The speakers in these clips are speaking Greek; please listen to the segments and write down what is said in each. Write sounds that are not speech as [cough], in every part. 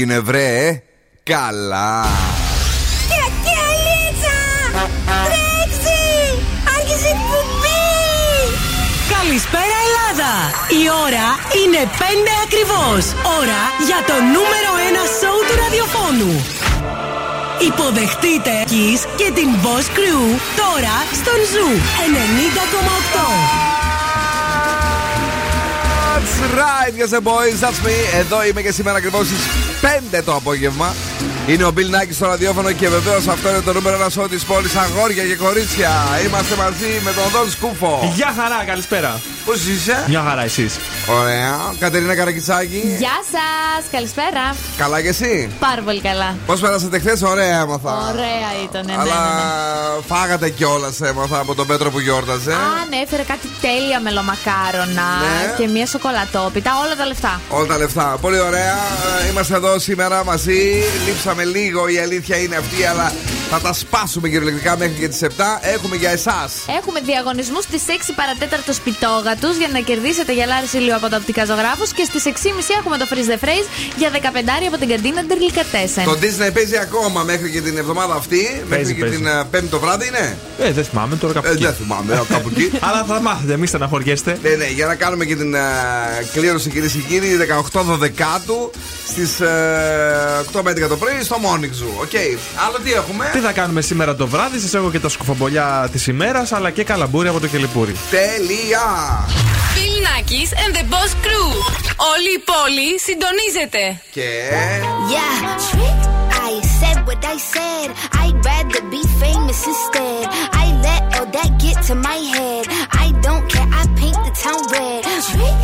Τι έγινε βρε Καλά Καλησπέρα Ελλάδα! Η ώρα είναι 5 ακριβώς. Ώρα για το νούμερο 1 σόου του ραδιοφώνου. Υποδεχτείτε Nakis και την Boss Crew τώρα στον Zoo 90,8. That's right, yes boys, that's me. Εδώ είμαι και σήμερα ακριβώς στις 5 το απόγευμα. Είναι ο Bill Νάκη στο ραδιόφωνο και βεβαίως αυτό είναι το νούμερο ένα σώμα της πόλης. Αγόρια και κορίτσια. Είμαστε μαζί με τον Δον Σκούφο. Γεια χαρά, καλησπέρα. Πώς είσαι, Μια χαρά, εσείς. Ωραία. Κατερίνα Καρακιτσάκη. Γεια σας, καλησπέρα. Καλά και εσύ; Πάρα πολύ καλά. Πώς πέρασατε χθες, ωραία έμαθα. Ωραία ήταν, ναι, Αλλά ναι, ναι. φάγατε κιόλας έμαθα από τον Πέτρο που γιόρταζε. Α, ναι, έφερε κάτι τέλεια μελομακάρονα Ναι. και μια σοκολατόπιτα, όλα τα λεφτά. Όλα τα λεφτά. Πολύ ωραία. Ε, Είμαστε εδώ σήμερα μαζί. Λείψαμε λίγο, η αλήθεια είναι αυτή, αλλά θα τα σπάσουμε κυριολεκτικά μέχρι και τις 7. Έχουμε για εσάς. Έχουμε διαγωνισμούς στις 6 παρατέταρτο σπιτόγατου για να κερδίσετε γυαλάρι ήλιο από τα οπτικά ζωγράφους και στις 6.30 έχουμε το freeze the phrase για 15 από την καντίνα Ντερλικατέσεν. Το Disney παίζει ακόμα μέχρι και την εβδομάδα αυτή. μέχρι και παίζει. την ε, Πέμπτη το βράδυ είναι. Ε, δεν θυμάμαι τώρα κάπου Ε, εκεί. δεν θυμάμαι, ε, κάπου εκεί. [laughs] Αλλά θα μάθετε, μη στεναχωριέστε. Ναι, ναι, για να κάνουμε και την ε, κλήρωση κυρίες και κύριοι 18 Δεκάτου στις 8 με 11 το πρωί στο Morning Zoo. OK. Άλλο τι έχουμε; Τι θα κάνουμε σήμερα το βράδυ, σας έχω και τα κουτσομπολιά της ημέρας, αλλά και καλαμπούρι από το κελεπούρι. Τέλεια. Bill Nackis and the Boss Crew. Όλη η πόλη συντονίζεται. Και. Yeah, trick. I said what I said. I'd rather be famous instead. I let all that get to my head. I don't care. I paint the town red. Trick.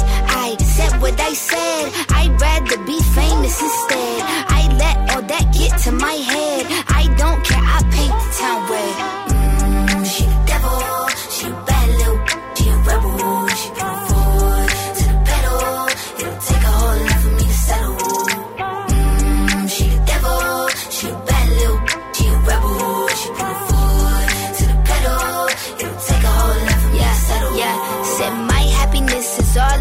I said what I said. I'd rather be famous instead. I let all that get to my head. I don't care. I paint the town red.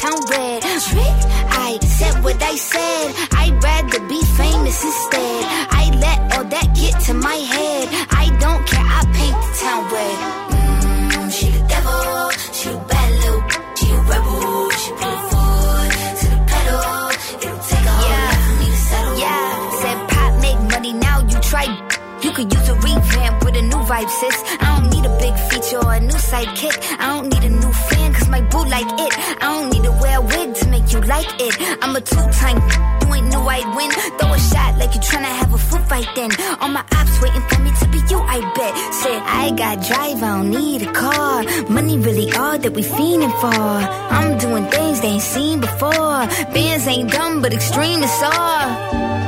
town red. Trick. I said what I said. I'd rather be famous instead. I let all that get to my head. I don't care. I paint the town red. Mm, she the devil. She a bad little. She a rebel. She put her foot to the pedal. It'll take a whole lot for me to settle. Yeah. Said pop make money now. You try. You could use a revamp with a new vibe, sis. I don't need a big feature or a new sidekick. I don't need a new fan, my boo like it. I don't need to wear a wig to make you like it. I'm a two-time, you ain't knew I'd win. Throw a shot like you tryna have a foot fight then. All my ops waiting for me to be you, I bet. Said, I got drive, I don't need a car. Money really all that we fiending for. I'm doing things they ain't seen before. Bands ain't dumb, but extreme is all.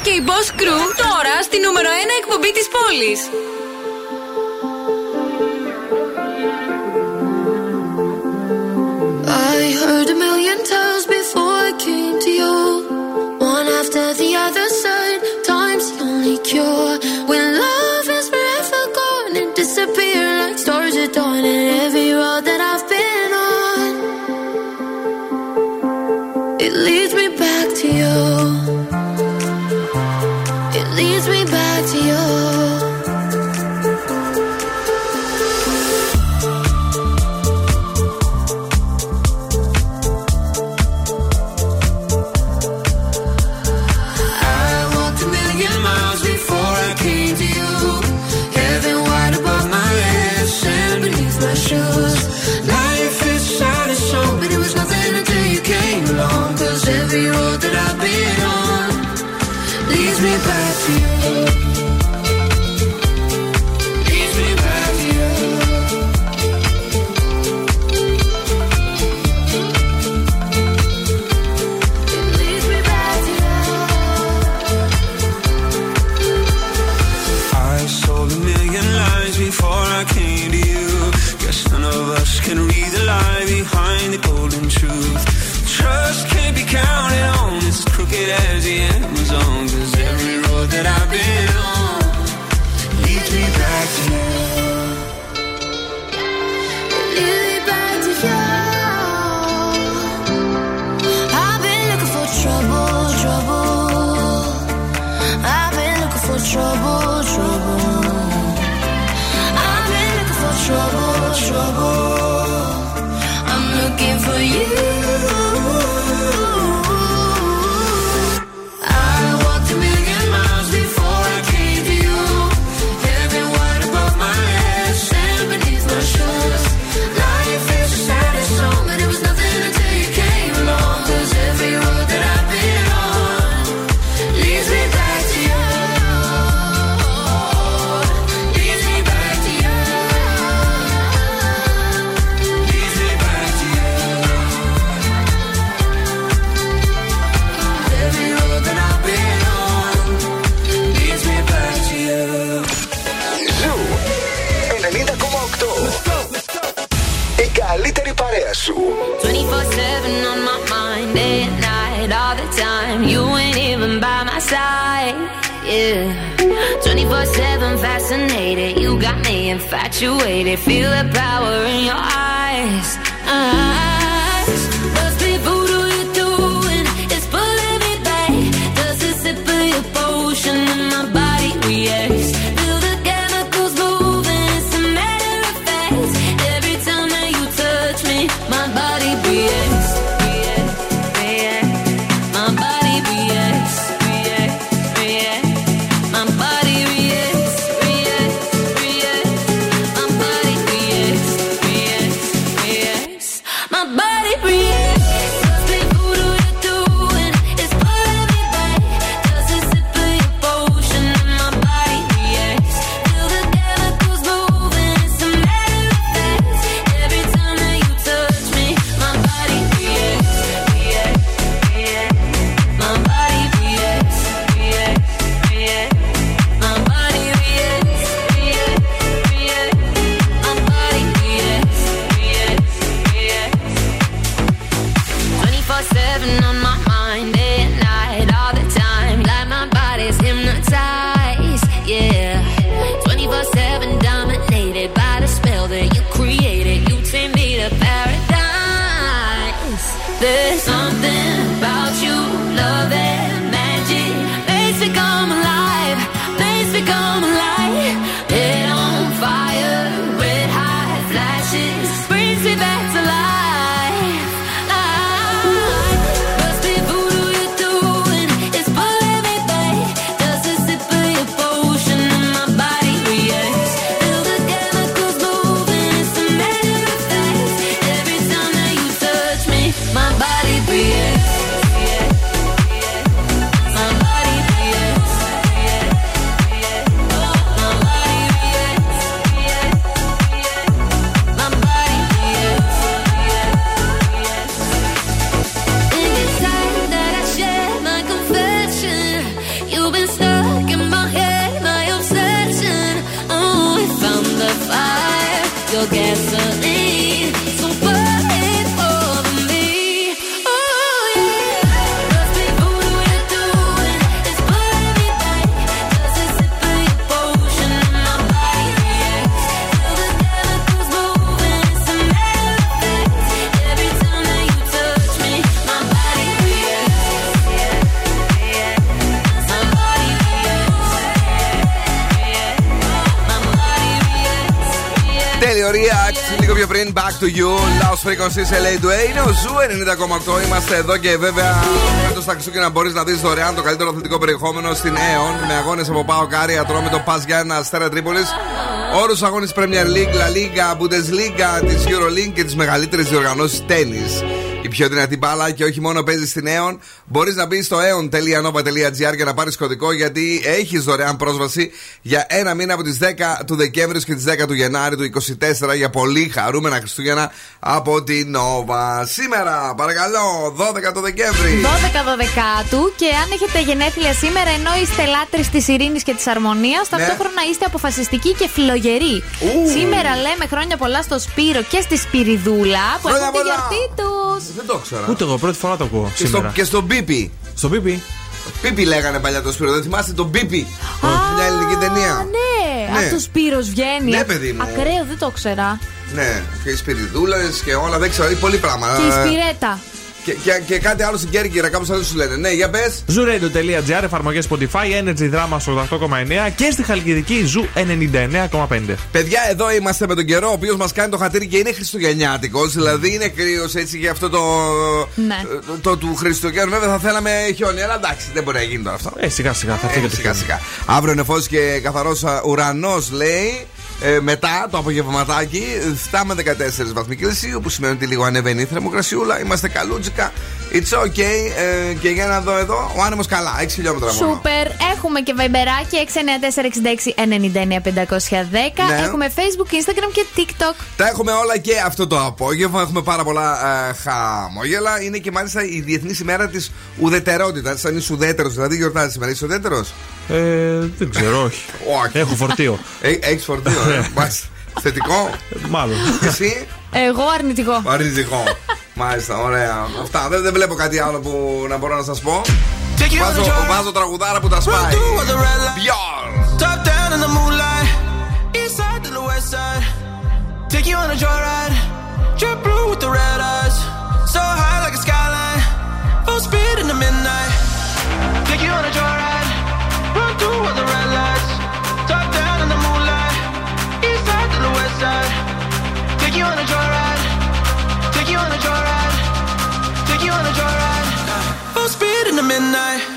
Και η boss group τώρα στη Νούμερο 1 εκπομπή της πόλης. 24-7 fascinated, you got me infatuated. Feel the power in your eyes. You. Lost Frequencies LA Way. Είναι ο Zoo 90,8. Είμαστε εδώ και βέβαια φέτος στα Χριστούγεννα μπορείς να δεις δωρεάν το καλύτερο αθλητικό περιεχόμενο στην EON με αγώνες από ΠΑΟΚ, Άρη, Ατρόμητο, ΠΑΣ Γιάννινα, Αστέρα Τρίπολης. Όλους τους αγώνες Premier League, La Liga, Bundesliga, της EuroLeague και τις μεγαλύτερες διοργανώσεις τένις. Η πιο δυνατή μπάλα και όχι μόνο παίζεις στην EON. Μπορείς να μπεις στο eon.nova.gr για να πάρεις κωδικό γιατί έχεις δωρεάν πρόσβαση για ένα μήνα από τις 10 του Δεκέμβρη και τις 10 του Γενάρη του 24 για πολύ χαρούμενα Χριστούγεννα από την Nova. Σήμερα, παρακαλώ, 12 το Δεκέμβρη. 12 του και αν έχετε γενέθλια σήμερα, ενώ είστε λάτρε της ειρήνης και της αρμονίας, Ναι. ταυτόχρονα είστε αποφασιστικοί και φιλογεροί. Ου. Σήμερα λέμε χρόνια πολλά στο Σπύρο και στη Σπυριδούλα που Χρόνια έχουν τη πολλά. γιορτή τους. Δεν το ξέρω. Ούτε εγώ πρώτη φορά το ακούω Και, στο, σήμερα. και στον Πίπι. Στο Πίπι. Πίπι λέγανε παλιά το Σπύρο. Δεν θυμάστε τον Πίπι. Μια ελληνική ταινία. Ναι, Ναι. αυτός ο Σπύρος βγαίνει. Ναι, παιδί μου. Ακραίο, δεν το ξέρα. Ναι, και οι σπυριδούλες και όλα, δεν ξέρω, είναι πολύ πράγμα. Και η Ε, Σπυρέτα. Και, και, και κάτι άλλο στην Κέρκυρα, κάπως αλλιώ σου λένε. Ναι, για πες. Zooradio.gr, εφαρμογές Spotify, Energy Drama στο 88,9 και στη Χαλκιδική Zoo 99,5. Παιδιά, εδώ είμαστε με τον καιρό, ο οποίος μας κάνει το χατήρι και είναι χριστουγεννιάτικος. Δηλαδή είναι κρύος έτσι για αυτό το. Ναι. Το, το του Χριστουγέννου. Βέβαια θα θέλαμε χιόνι, αλλά εντάξει, δεν μπορεί να γίνει τώρα αυτό. Ε, σιγά σιγά θα φύγει Ε, το σιγά χιόνι. σιγά. Αύριο είναι φως και καθαρός ουρανός, λέει. Ε, μετά το απογευματάκι 7 με 14 βαθμοί Κελσίου, που σημαίνει ότι λίγο ανεβαίνει η θερμοκρασιούλα. Είμαστε καλούτσικα. It's okay. Ε, και για να δω εδώ, ο άνεμος καλά. 6 χιλιόμετρα μόνο. Σούπερ. Έχουμε και βαϊμπεράκι 694-66-99-510. Ναι. Έχουμε Facebook, Instagram και TikTok. Τα έχουμε όλα και αυτό το απόγευμα. Έχουμε πάρα πολλά ε, χαμόγελα. Είναι και μάλιστα η Διεθνής ημέρα της ουδετερότητας. Αν είσαι ουδέτερος, δηλαδή γιορτάζεις σήμερα. Είσαι ουδέτερος; Ε, δεν ξέρω, όχι. Έχω φορτίο. Ε, έχεις φορτίο, ε. Ναι. Θετικό; Μάλλον. Εσύ; Εγώ αρνητικό. Αρνητικό. Μάλιστα, ωραία. Αυτά. Δεν, βλέπω κάτι άλλο που να μπορώ να σας πω. Βάζω, βάζω τραγουδάρα που τα σπάει. Top So high like a skyline. midnight.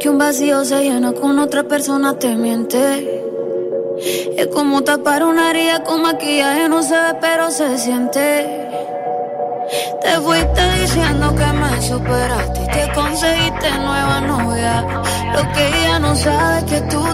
Que un vacío se llena con otra persona, te miente. Es como tapar una herida con maquillaje, no se ve, pero se siente. Te fuiste diciendo que me superaste y que conseguiste nueva novia. Lo que ella no sabe es que tú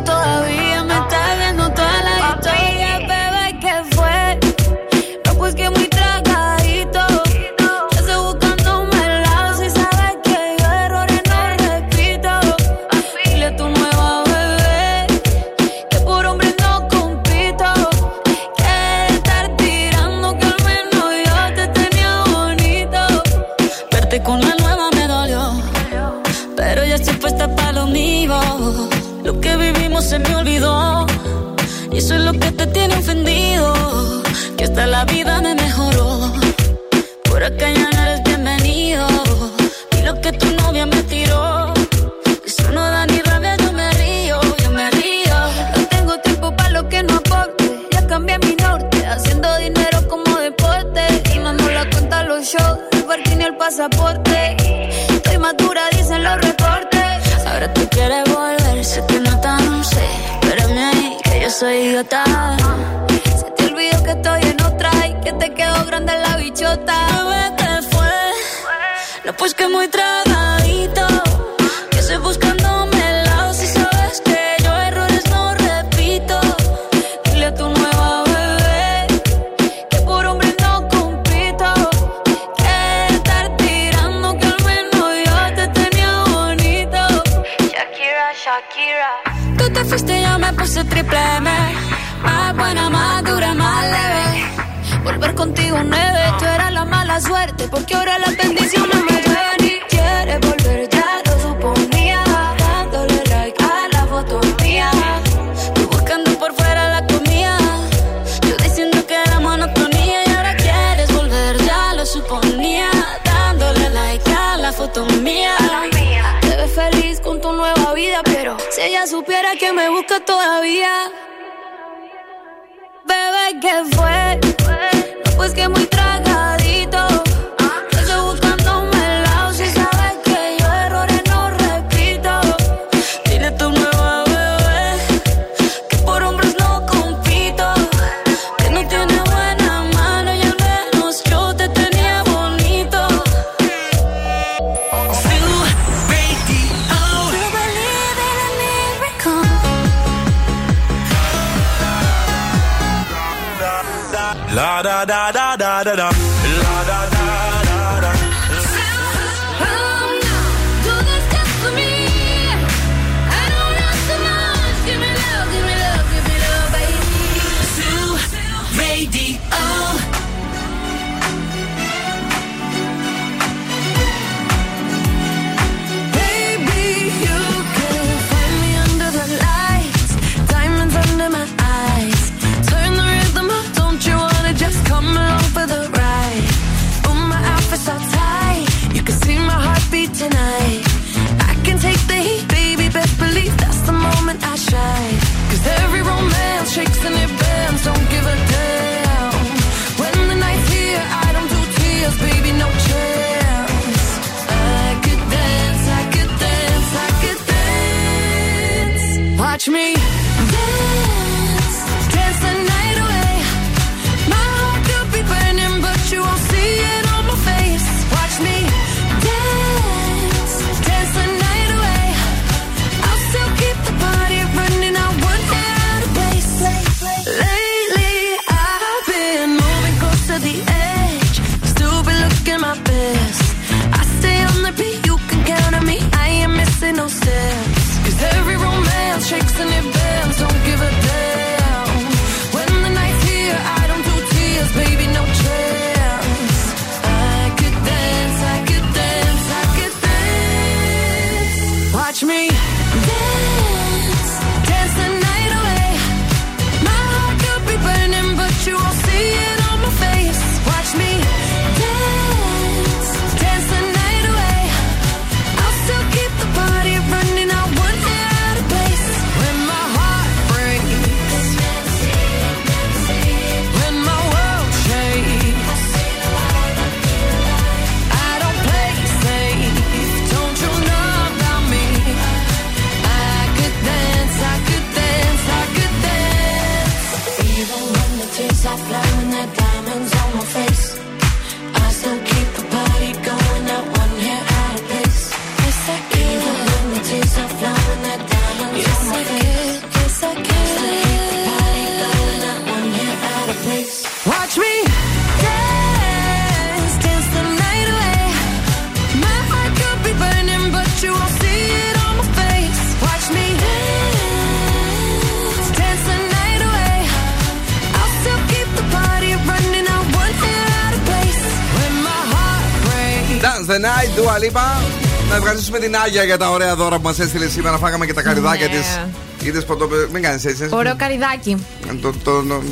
την Άγια για τα ωραία δώρα που μας έστειλε σήμερα. Φάγαμε και τα καριδάκια ναι. της. Είδες πρώτο. Ε, μην κάνεις έτσι. Ωραίο καριδάκι. Ε,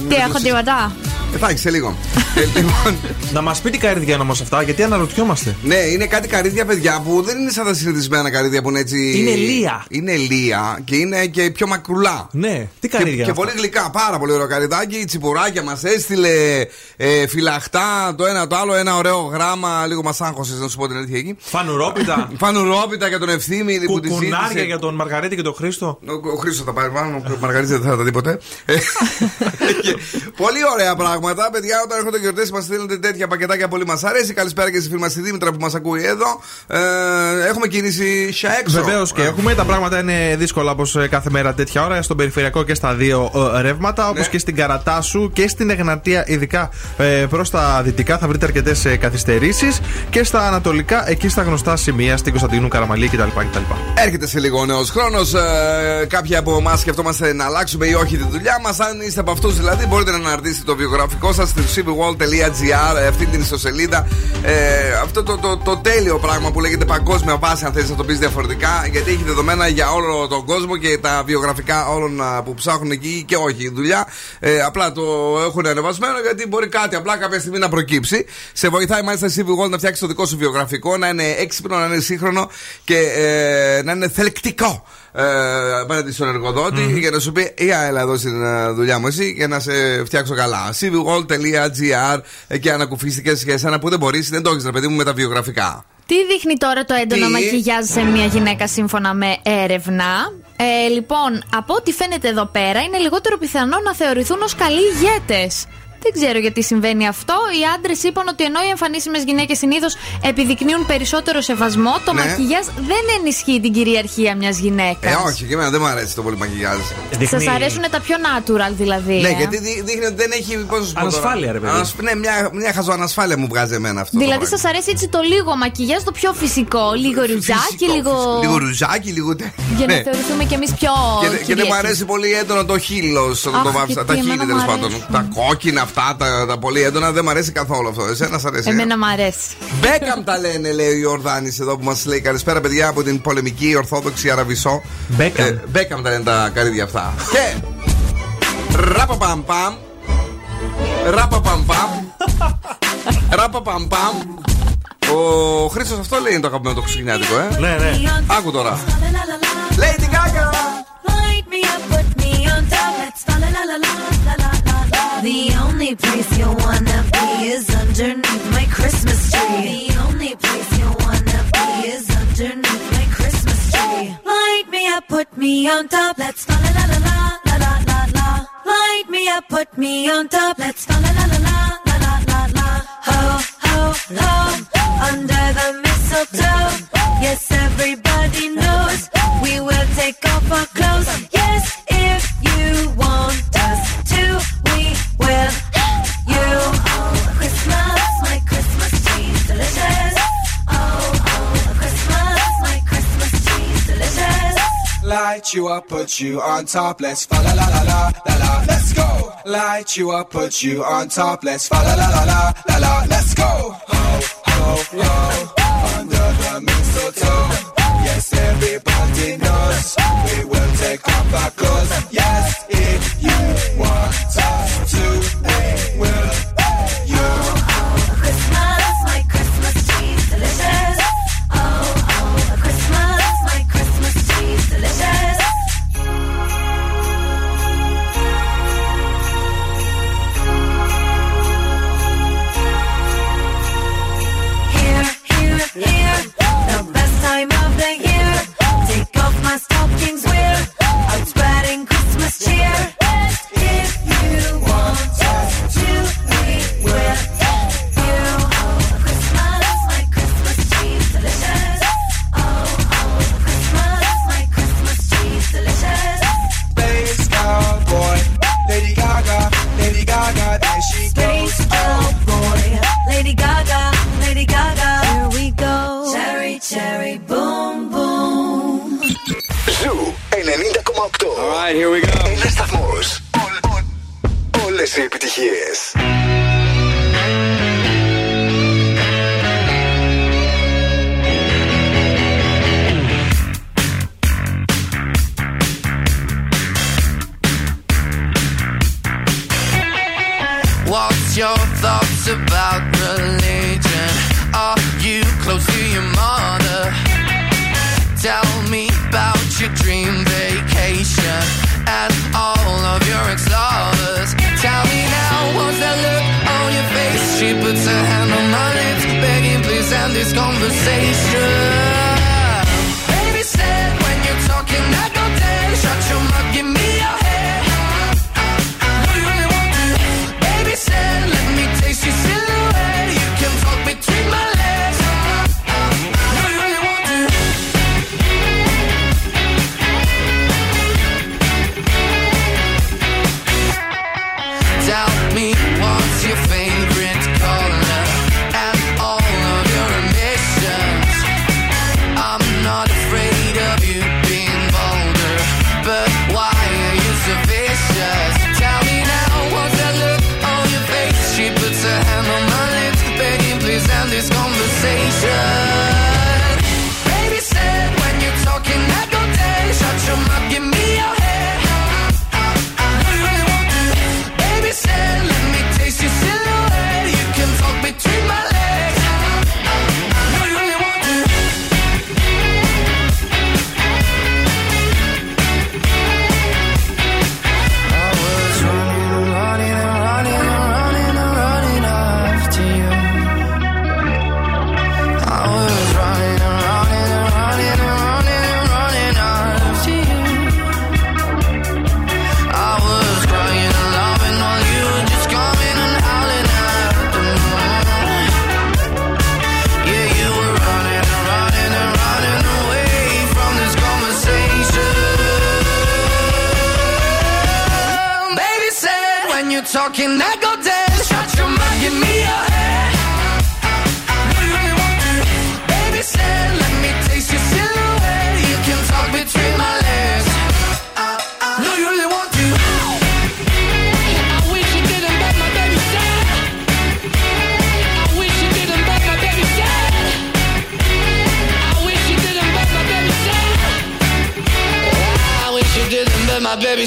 Τι έχω τίποτα; Εντάξει, σε λίγο. Ε, λοιπόν, να μας πει τι καρύδια όμως αυτά, γιατί αναρωτιόμαστε. Ναι, είναι κάτι καρύδια, παιδιά, που δεν είναι σαν τα συνηθισμένα καρύδια που είναι έτσι. Είναι λία. Είναι λία και είναι και πιο μακρουλά. Ναι, τι καρύδια. Και, και πολύ γλυκά, πάρα πολύ ωραίο καρυδάκι. Η τσιπουράκια μας έστειλε ε, φυλαχτά το ένα το άλλο, ένα ωραίο γράμμα. Λίγο μας άγχωσες να σου πω την αλήθεια εκεί. Φανουρόπιτα. [laughs] Φανουρόπιτα για τον ευθύμη που τη για τον Μαργαρίτη και τον Χρήστο. Ο, ο Χρήστο θα πάρει πάνω, ο Μαργαρίτη δεν θα τα δει ποτέ. [laughs] [laughs] Πολύ ωραία πράγματα, παιδιά, όταν έρχονται γιορτές μας στέλνετε τέτοια και πακετάκια πολύ μας αρέσει. Καλησπέρα και στη φίλη μας τη Δήμητρα που μας ακούει εδώ. Ε, έχουμε κίνηση σε έξω. Βεβαίως και έχουμε. Τα πράγματα είναι δύσκολα όπως ε, κάθε μέρα τέτοια ώρα. Στον περιφερειακό και στα δύο ε, ρεύματα. Όπως ναι. και στην Καρατάσου και στην Εγνατία, ειδικά ε, προς τα δυτικά, θα βρείτε αρκετές καθυστερήσεις. Και στα ανατολικά, εκεί στα γνωστά σημεία, στην Κωνσταντινού Καραμαλή κτλ. κτλ. Έρχεται σε λίγο ο νέος χρόνος. Ε, κάποιοι από εμάς σκεφτόμαστε να αλλάξουμε ή όχι τη δουλειά μας. Αν είστε από αυτούς δηλαδή, μπορείτε να αναρτήσετε το βιογραφικό σας στο cbwall.gr αυτή την ιστοσελίδα. Ε, αυτό το, το, το, τέλειο πράγμα που λέγεται παγκόσμια βάση, αν θέλει να το πεις διαφορετικά, γιατί έχει δεδομένα για όλο τον κόσμο και τα βιογραφικά όλων α, που ψάχνουν εκεί και όχι δουλειά. Ε, απλά το έχουν ανεβασμένο γιατί μπορεί κάτι απλά κάποια στιγμή να προκύψει. Σε βοηθάει μάλιστα η CVWall να φτιάξεις το δικό σου βιογραφικό, να είναι έξυπνο, να είναι σύγχρονο και ε, να είναι θελκτικό ε, απέναντι στον εργοδοτη για να σου πει Ή έλα εδώ στην ε, δουλειά μου εσύ για να σε φτιάξω καλά. cvwall.gr εκεί ανακουφίστηκες και εσένα που δεν μπορείς, δεν το έχεις ρε παιδί μου με τα βιογραφικά. Τι δείχνει τώρα το έντονο Τι; μακιγιάζ σε μια γυναίκα σύμφωνα με έρευνα; Ε, λοιπόν, από ό,τι φαίνεται εδώ πέρα, είναι λιγότερο πιθανό να θεωρηθούν ως καλοί ηγέτες. Δεν ξέρω γιατί συμβαίνει αυτό. Οι άντρες είπαν ότι ενώ οι εμφανίσιμες γυναίκες συνήθως επιδεικνύουν περισσότερο σεβασμό, το Ναι. μακιγιάζ δεν ενισχύει την κυριαρχία μιας γυναίκας. Ε, όχι, και εμένα δεν μου αρέσει το πολύ μακιγιάζ. Σας αρέσουν τα πιο natural δηλαδή. Ναι, ε; γιατί δεί- δείχνει ότι δεν έχει. Πώς να σου πω τώρα; Ανασφάλεια, ρε παιδί. Ανασ- Ναι, μια, μια χαζοανασφάλεια μου βγάζει εμένα αυτό. το Δηλαδή πράγμα. σας αρέσει έτσι το λίγο μακιγιάζ, το πιο φυσικό. Λίγο ρουζάκι, Φυσικό, λίγο. φυσικό. Λίγο ρουζάκι, λίγο. τε- Για να Ναι. θεωρηθούμε κι εμείς πιο. Και, και δεν μου κυρίαρχοι. αρέσει πολύ έντονα το χείλο. όταν Αχ, το βάφεις, γιατί τα χείλη εμένα τέλος μου πάντων. αρέσουν. Τα κόκκινα αυτά τα, τα πολύ έντονα δεν μ' αρέσει καθόλου αυτό. Εσένα σ' αρέσει. Ε? Εμένα μ' αρέσει. Μπέκαμ τα λένε, λέει ο Ιορδάνης εδώ που μας λέει. Καλησπέρα, παιδιά από την πολεμική Ορθόδοξη Αραβισό. Μπέκαμ. Ε, τα λένε τα καρύδια αυτά. Και. Ραπαπαμπαμ. Ραπαπαμπαμ. Ραπαπαμπαμ. Ο Χρήστος αυτό λέει είναι το αγαπημένο το ξυγνιάτικο, ε; Ναι, ναι. Άκου τώρα. Λέει την Light me up, put me The only place you wanna be is underneath my Christmas tree. The only place you wanna be is underneath my Christmas tree. Light me up, put me on top. Let's fa la la la la la la la. Light me up, put me on top. Let's la la la la la la la la. Ho ho ho. Under the mistletoe. Yes, everybody knows we will take off our clothes. Yes, if you want Light you up, put you on top. Let's fa la la la la la la. Let's go. Light you up, put you on top. Let's fa la la la la la la. Let's go. Ho ho ho. Under the mistletoe. Yes, everybody knows we will take off our clothes. Yes, if you want us to, we will. You.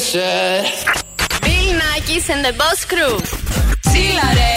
said. Bill Nackis and the Boss Crew. Chillare.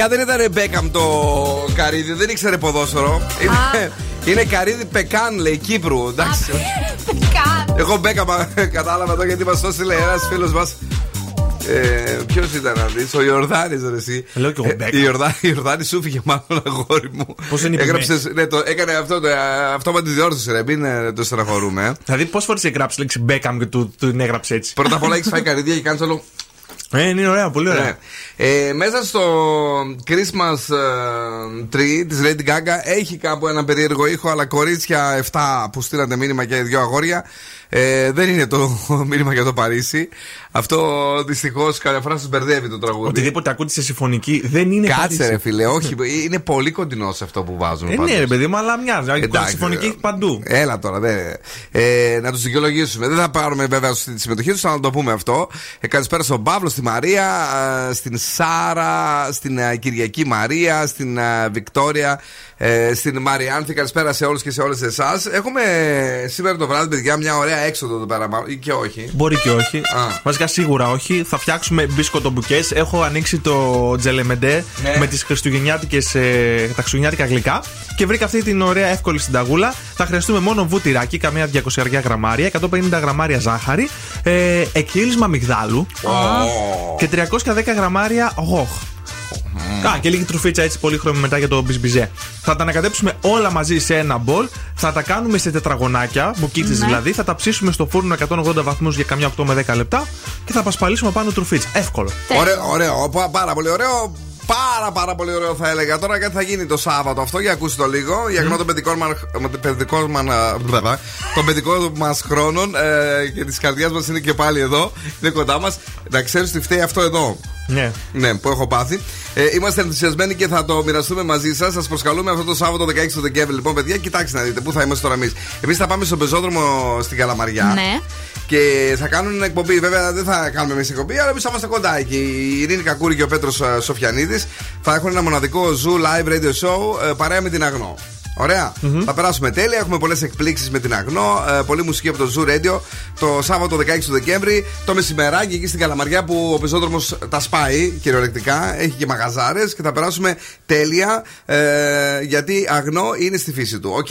Τελικά δεν ήταν Μπέκαμ το καρύδι, δεν ήξερε ποδόσφαιρο. Είναι, είναι καρύδι Πεκάν, λέει Κύπρου. Εντάξει. Εγώ Μπέκαμ κατάλαβα εδώ γιατί μας το έστειλε ένας φίλος μας. Ε, Ποιος ήταν να δεις, ο Ιορδάνης, ρε εσύ. Λέω κι εγώ Ε, Μπέκαμ. Η Ιορδάνη, η Ιορδάνη σου φύγε μάλλον αγόρι μου. Πώς δεν είπε Έγραψες, ναι, το, έκανε αυτό, το, αυτό με τη διόρθωση, ρε. Μην ε, το στεναχωρούμε. ε. Δηλαδή, πόσες φορές έχει γράψει λέξη Μπέκαμ και του του την έγραψε έτσι. Πρώτα απ' όλα έχεις φάει καρύδια και κάνεις όλο. Ε, είναι ωραία, πολύ ωραία. Ναι. Ε, μέσα στο Christmas ε, tree της Lady Gaga έχει κάπου ένα περίεργο ήχο, αλλά κορίτσια 7 που στείλατε μήνυμα και δύο αγόρια. Ε, δεν είναι το [laughs] μήνυμα για το Παρίσι. Αυτό δυστυχώς καμιά φορά σας μπερδεύει το τραγούδι. Οτιδήποτε ακούτε σε συμφωνική δεν είναι Κάτσε Παρίσι. ρε φίλε, όχι, είναι πολύ κοντινό σε αυτό που βάζουν. Ε, πάντως. ναι, ρε παιδί μου, αλλά μοιάζει. Δηλαδή, Εντάξει, συμφωνική ε, έχει παντού. Έλα τώρα, δε. Ε, να τους δικαιολογήσουμε. Δεν θα πάρουμε βέβαια στη συμμετοχή τους, αλλά να το πούμε αυτό. Ε, καλησπέρα στον Παύλο, στη Μαρία, ε, στην Σάρα, στην ε, Κυριακή Μαρία, στην ε, Βικτόρια, ε, στην Μαριάνθη. Καλησπέρα σε όλους και σε όλες εσάς. Έχουμε σήμερα το βράδυ, παιδιά, μια ωραία έξοδο εδώ πέρα. μα- ή και όχι; Μπορεί και όχι. Α. Βασικά σίγουρα όχι. Θα φτιάξουμε μπίσκοτο μπουκές. Έχω ανοίξει το τζελεμεντέ Ναι. με τις χριστουγεννιάτικες, ε, τα χριστουγεννιάτικα γλυκά και βρήκα αυτή την ωραία εύκολη συνταγούλα. Θα χρειαστούμε μόνο βούτυράκι, καμία 200 γραμμάρια, 150 γραμμάρια ζάχαρη, ε, εκχύλισμα μυγδάλου και 310 γραμμάρια γοχ. Α, και λίγη τρουφίτσα έτσι πολύχρωμη μετά για το μπιζμπιζέ. Θα τα ανακατέψουμε όλα μαζί σε ένα μπολ. Θα τα κάνουμε σε τετραγωνάκια, μπουκίτσες Ναι. δηλαδή. Θα τα ψήσουμε στο φούρνο 180 βαθμούς για καμιά 8 με 10 λεπτά και θα πασπαλίσουμε πάνω τρουφίτσα. Εύκολο. Ωραίο, ωραίο, πα- πάρα πολύ ωραίο. Πάρα πάρα πολύ ωραίο θα έλεγα. Τώρα κάτι θα γίνει το Σάββατο αυτό, για ακούστε το λίγο. Για γνώμη των παιδικών μας παιδικών μα- μπλα, των παιδικών μας χρόνων ε, και της καρδιάς μας είναι και πάλι εδώ. Είναι κοντά μας. Να ξέρεις τι φταίει αυτό εδώ. Ναι. Ναι, που έχω πάθει. Ε, είμαστε ενθουσιασμένοι και θα το μοιραστούμε μαζί σας. Σας προσκαλούμε αυτό το Σάββατο 16 του Δεκέμβρη. Λοιπόν, παιδιά, κοιτάξτε να δείτε πού θα είμαστε τώρα εμείς. Εμείς θα πάμε στον πεζόδρομο στην Καλαμαριά. Ναι. Και θα κάνουν εκπομπή. Βέβαια, δεν θα κάνουμε εμείς εκπομπή, αλλά εμείς θα είμαστε κοντά εκεί. Η Ειρήνη Κακούρη και ο Πέτρος Σοφιανίδης θα έχουν ένα μοναδικό Zoo Live Radio Show ε, παρέα με την Αγνό. Ωραία. Θα περάσουμε τέλεια. Έχουμε πολλές εκπλήξεις με την Αγνό. Ε, πολλή μουσική από το Zoo Radio. Το Σάββατο 16 του Δεκέμβρη. Το μεσημεράκι εκεί στην Καλαμαριά που ο πεζόδρομος τα σπάει κυριολεκτικά. Έχει και μαγαζάρες και θα περάσουμε τέλεια. Ε, γιατί Αγνό είναι στη φύση του. Οκ.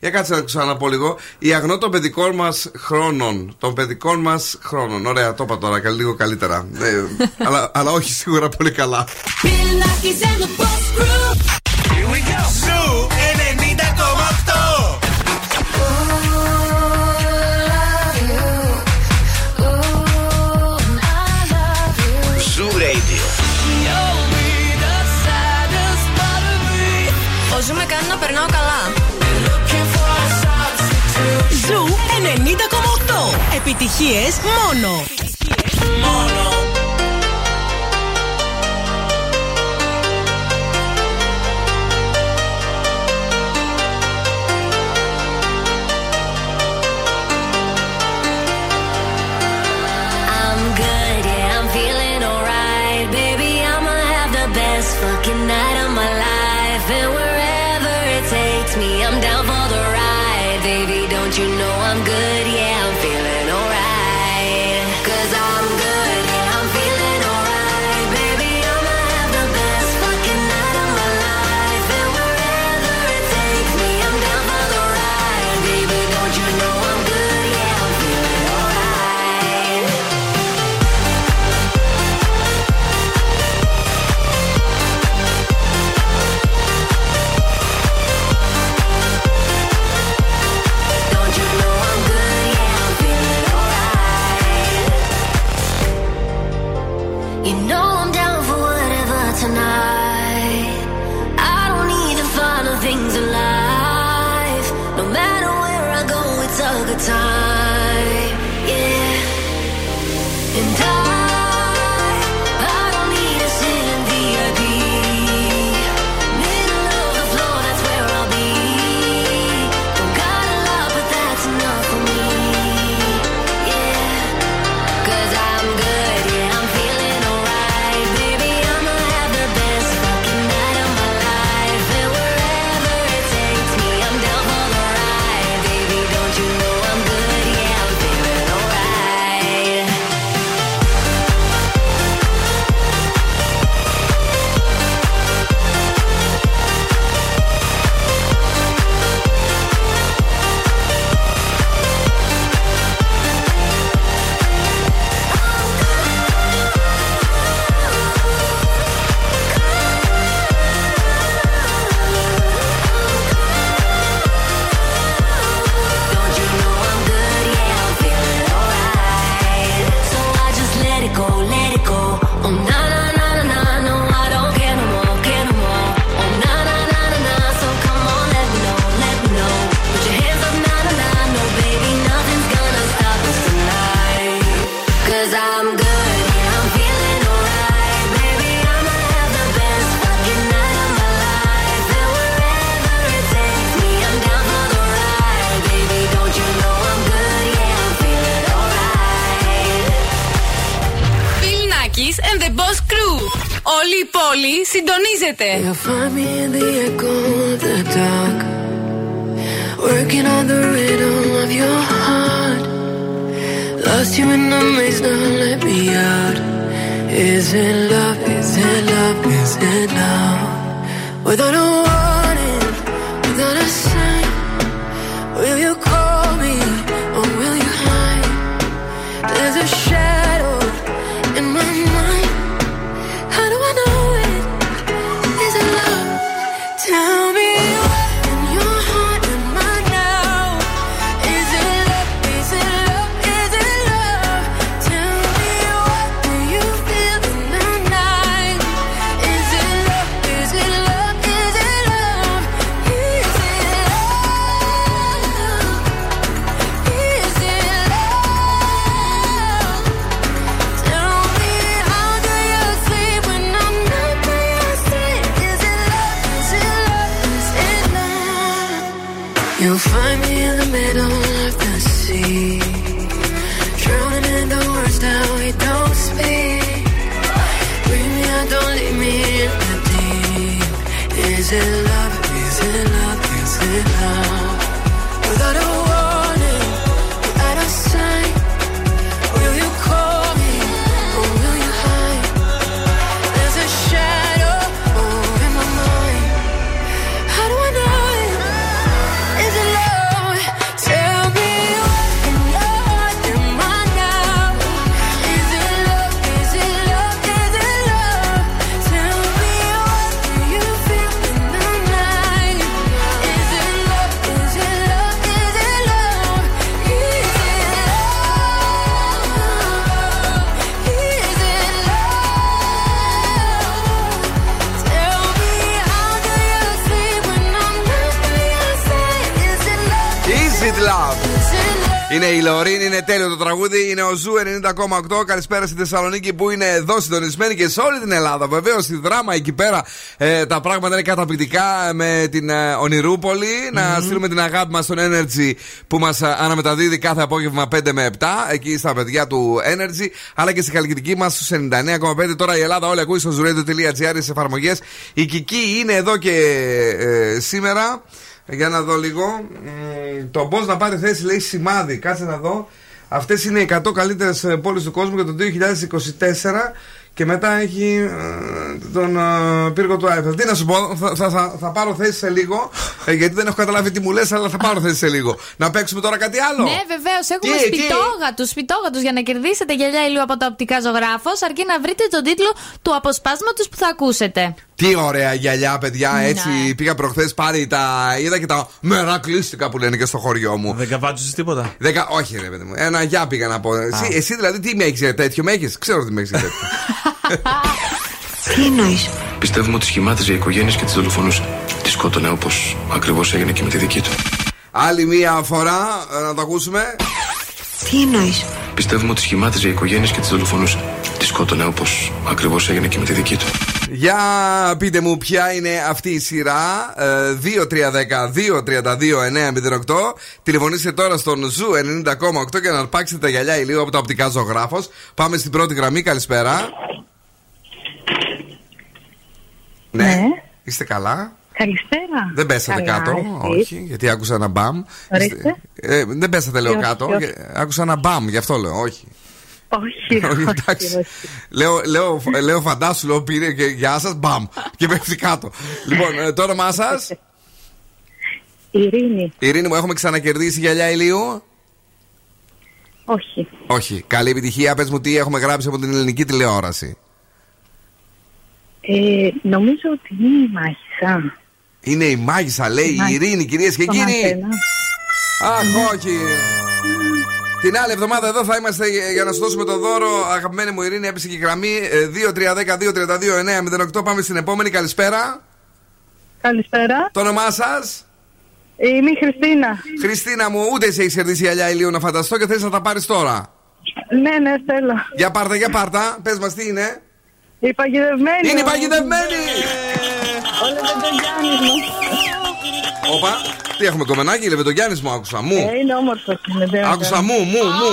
Για κάτσε να ξαναπώ λίγο. Η Αγνό των παιδικών μας χρόνων. Των παιδικών μας χρόνων. Ωραία, το είπα τώρα λίγο καλύτερα. Ε, [laughs] αλλά, αλλά όχι σίγουρα πολύ καλά. Zoo Radio. Ο Zoo με κάνει να περνάω καλά. Zoo 90,8. Επιτυχίες μόνο. Όλη η πόλη συντονίζεται. You'll find me in the echo of the dark. Working on the rhythm of your heart. Lost you in the maze, now let me out. Is it love? Is it love? Is it love? Without a Είναι ο Zoo 90,8. Καλησπέρα στη Θεσσαλονίκη που είναι εδώ συντονισμένη και σε όλη την Ελλάδα. Βεβαίως στη Δράμα εκεί πέρα ε, τα πράγματα είναι καταπληκτικά με την ε, Ονειρούπολη. Να στείλουμε την αγάπη μας στον Energy που μας αναμεταδίδει κάθε απόγευμα 5 με 7 εκεί στα παιδιά του Energy. Αλλά και στη Χαλκιδική μας στους 99,5. Τώρα η Ελλάδα όλοι ακούει στο zooradio.gr στις εφαρμογές. Η Κική είναι εδώ και ε, σήμερα. Για να δω λίγο. Μ, Το πώ να πάρει θέση λέει σημάδι. Κάτσε να δω. Αυτές είναι οι 100 καλύτερες πόλεις του κόσμου για το 2024. Και μετά έχει ε, τον ε, πύργο του Άιφελ. Τι να σου πω, θα, θα, θα, θα πάρω θέση σε λίγο. ε, γιατί δεν έχω καταλάβει τι μου λες, αλλά θα πάρω θέση σε λίγο. Να παίξουμε τώρα κάτι άλλο; Ναι, βεβαίως. Έχουμε Τι, τι; σπιτόγατους. Σπιτόγατους για να κερδίσετε γυαλιά ηλίου από το οπτικά ζωγράφος, αρκεί να βρείτε τον τίτλο του αποσπάσματος που θα ακούσετε. Τι ωραία γυαλιά, παιδιά. Ναι. Έτσι πήγα προχθές πάρει τα. είδα και τα μερακλίστικα που λένε και στο χωριό μου. Δεν καβάτσουσες τίποτα; Δεκα... Όχι, ρε παιδί μου. Ένα γεια πήγα να πω. Εσύ, εσύ δηλαδή τι με έχεις για τέτοιο, με έχεις. Ξέρω ότι με έχεις για τέτοιο. [laughs] Τι εννοείς; Πιστεύουμε ότι σχημάτιζε οικογένειες και τις δολοφονούσε. Τις σκότωνε όπως ακριβώς έγινε και με τη δική του. Άλλη μία φορά ε, να το ακούσουμε. Τι εννοείς; Πιστεύουμε ότι σχημάτιζε οικογένειες και τις δολοφονούσε. Τις σκότωνε όπως ακριβώς έγινε και με τη δική του. Για πείτε μου ποια είναι αυτή η σειρά; Ε, 2-3-10-2-32-9-08. Τηλεφωνήστε τώρα στον Zoo 90,8 και να αρπάξετε τα γυαλιά ηλίου από τα οπτικά Ζωγράφος. Πάμε στην πρώτη γραμμή. Καλησπέρα. Ναι. Είστε καλά; Καλησπέρα. Δεν πέσατε Καλά, κάτω. εσείς; Όχι, γιατί άκουσα ένα μπαμ. Ορίστε. Είστε- Ε, δεν πέσατε, λέω Όχι, κάτω. όχι. Ε, Άκουσα ένα μπαμ, γι' αυτό λέω. Όχι. Όχι, [laughs] Όχι, όχι, εντάξει. όχι. Λέω, λέω, λέω φαντάσου, λέω πήρε και γεια σας, μπαμ. Και πέφτει κάτω. λοιπόν, ε, το όνομά σας; Ειρήνη. Ειρήνη μου, έχουμε ξανακερδίσει γυαλιά ηλίου; Όχι. Όχι. Καλή επιτυχία. Πες μου τι έχουμε γράψει από την ελληνική τηλεόραση. Ε, νομίζω ότι είναι η μάχησα. Είναι η μάγισσα, λέει η Μάγισσα. Ειρήνη, κυρίες και Το κύριοι. μαθαίνω. Αχ, όχι. Την άλλη εβδομάδα εδώ θα είμαστε για να σου δώσουμε το δώρο. Αγαπημένη μου Ειρήνη, έπεσε και η γραμμή ε, 2-3-10-2-32-9-08. Πάμε στην επόμενη. Καλησπέρα. Καλησπέρα. Το όνομά σας; Είμαι η Χριστίνα. Χριστίνα μου, ούτε σε έχεις κερδίσει γυαλιά ηλίου να φανταστώ και θες να τα πάρεις τώρα. Ναι, ναι, θέλω. Για πάρτα, για πάρτα. Πες μας τι είναι. Η παγιδευμένη. Είναι η παγιδευμένη! Όλα δεν τον Γιάννη μου. Όπα, τι έχουμε κομμενάκι, Λεβεντογιάννη μου άκουσα. Μου. Ε, είναι όμορφος. Είναι, δεν- Άκουσα μου, μου, μου.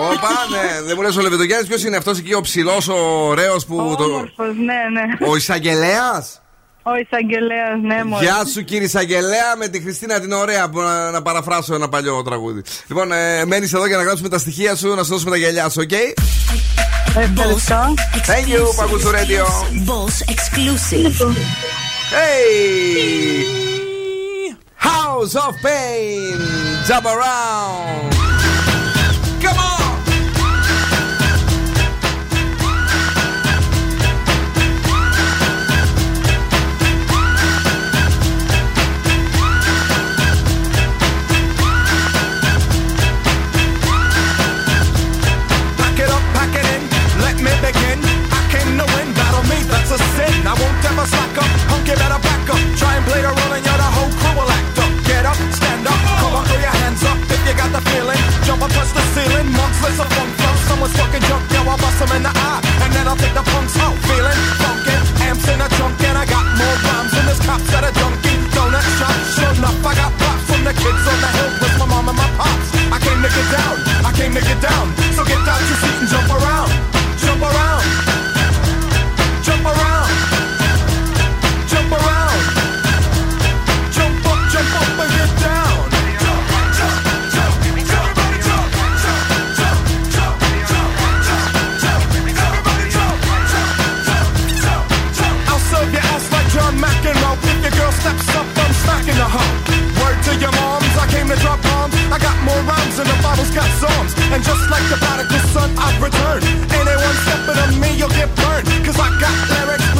Όπα, ναι, δεν μου λες ο Λεβεντογιάννης, ποιος είναι αυτός εκεί ο ψηλός, ο ωραίος που. Το... Όμορφος, ναι, ναι. Ο εισαγγελέας; Ο εισαγγελέας, ναι, μόνο. Γεια σου κύριε Εισαγγελέα με τη Χριστίνα την ωραία που να, να παραφράσω ένα παλιό τραγούδι. Λοιπόν, ε, μένεις εδώ για να γράψουμε τα στοιχεία σου, να σου δώσουμε τα γυαλιά σου, οκ; Ευχαριστώ. Thank you, Παγκού Radio. Boss exclusive. Hey! House of Pain! Jump around! won't ever slack up. Hunky better back up. Try and play the role and you're the whole crew will act up. Get up, stand up, come on, throw your hands up if you got the feeling. Jump up, touch the ceiling. Monks, let's a funk flow. Someone's fucking jump. now I'll bust them in the eye. And then I'll take the punks out. Feeling funky, amps in a trunk and I got more rhymes than there's cops at a junkie donut shop. Sure enough, I got props from the kids on the hill with my mom and my pops. I came to get down, I came to get down. So get down to your seat and jump around. I got more rhymes than the Bible's got psalms. And just like the prodigal son, I've returned. Anyone stepping on me, you'll get burned. Cause I got lyrics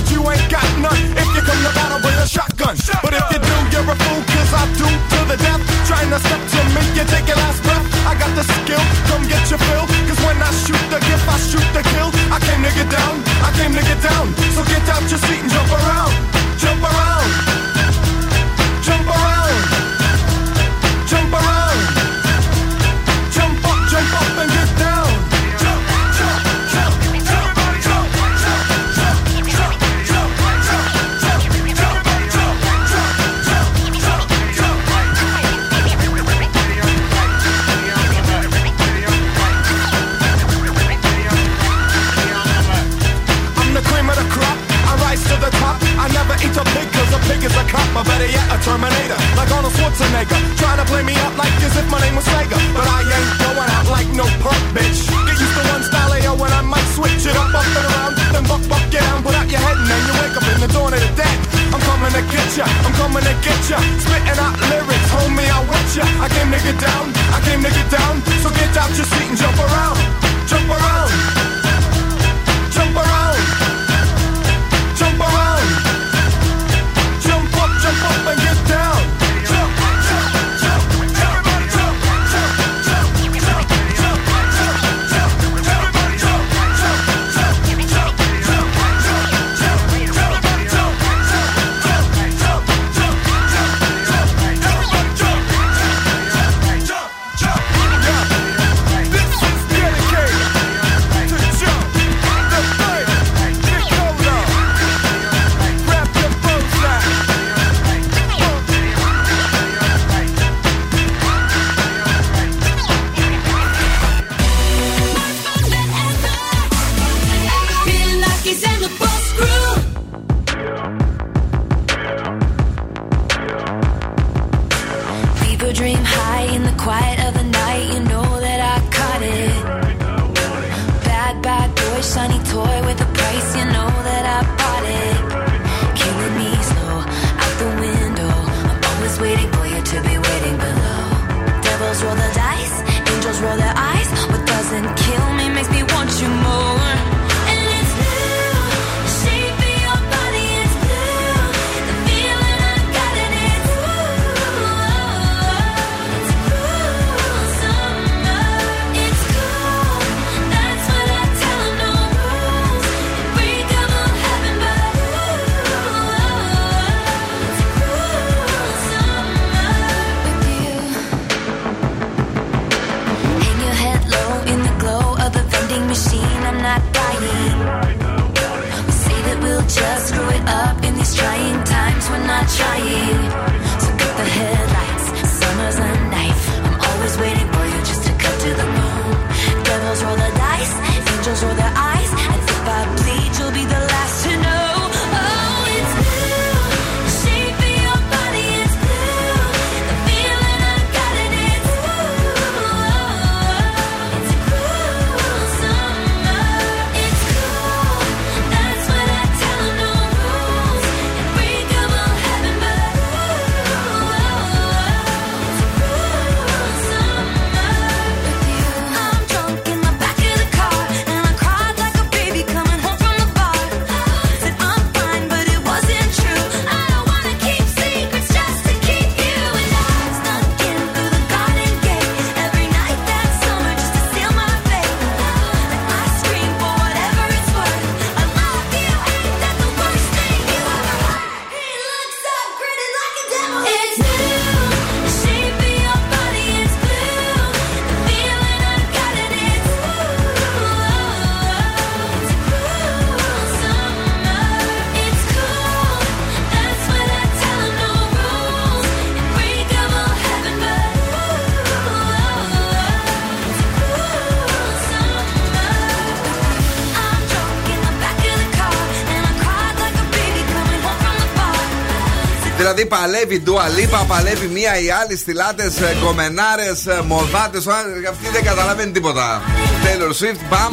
παλεύει ντουαλίπα, παλεύει μία η άλλη, στιλάτε, ε, κομμενάρε, ε, μοδάτες. Αυτή δεν καταλαβαίνει τίποτα. Taylor Swift, μπαμ,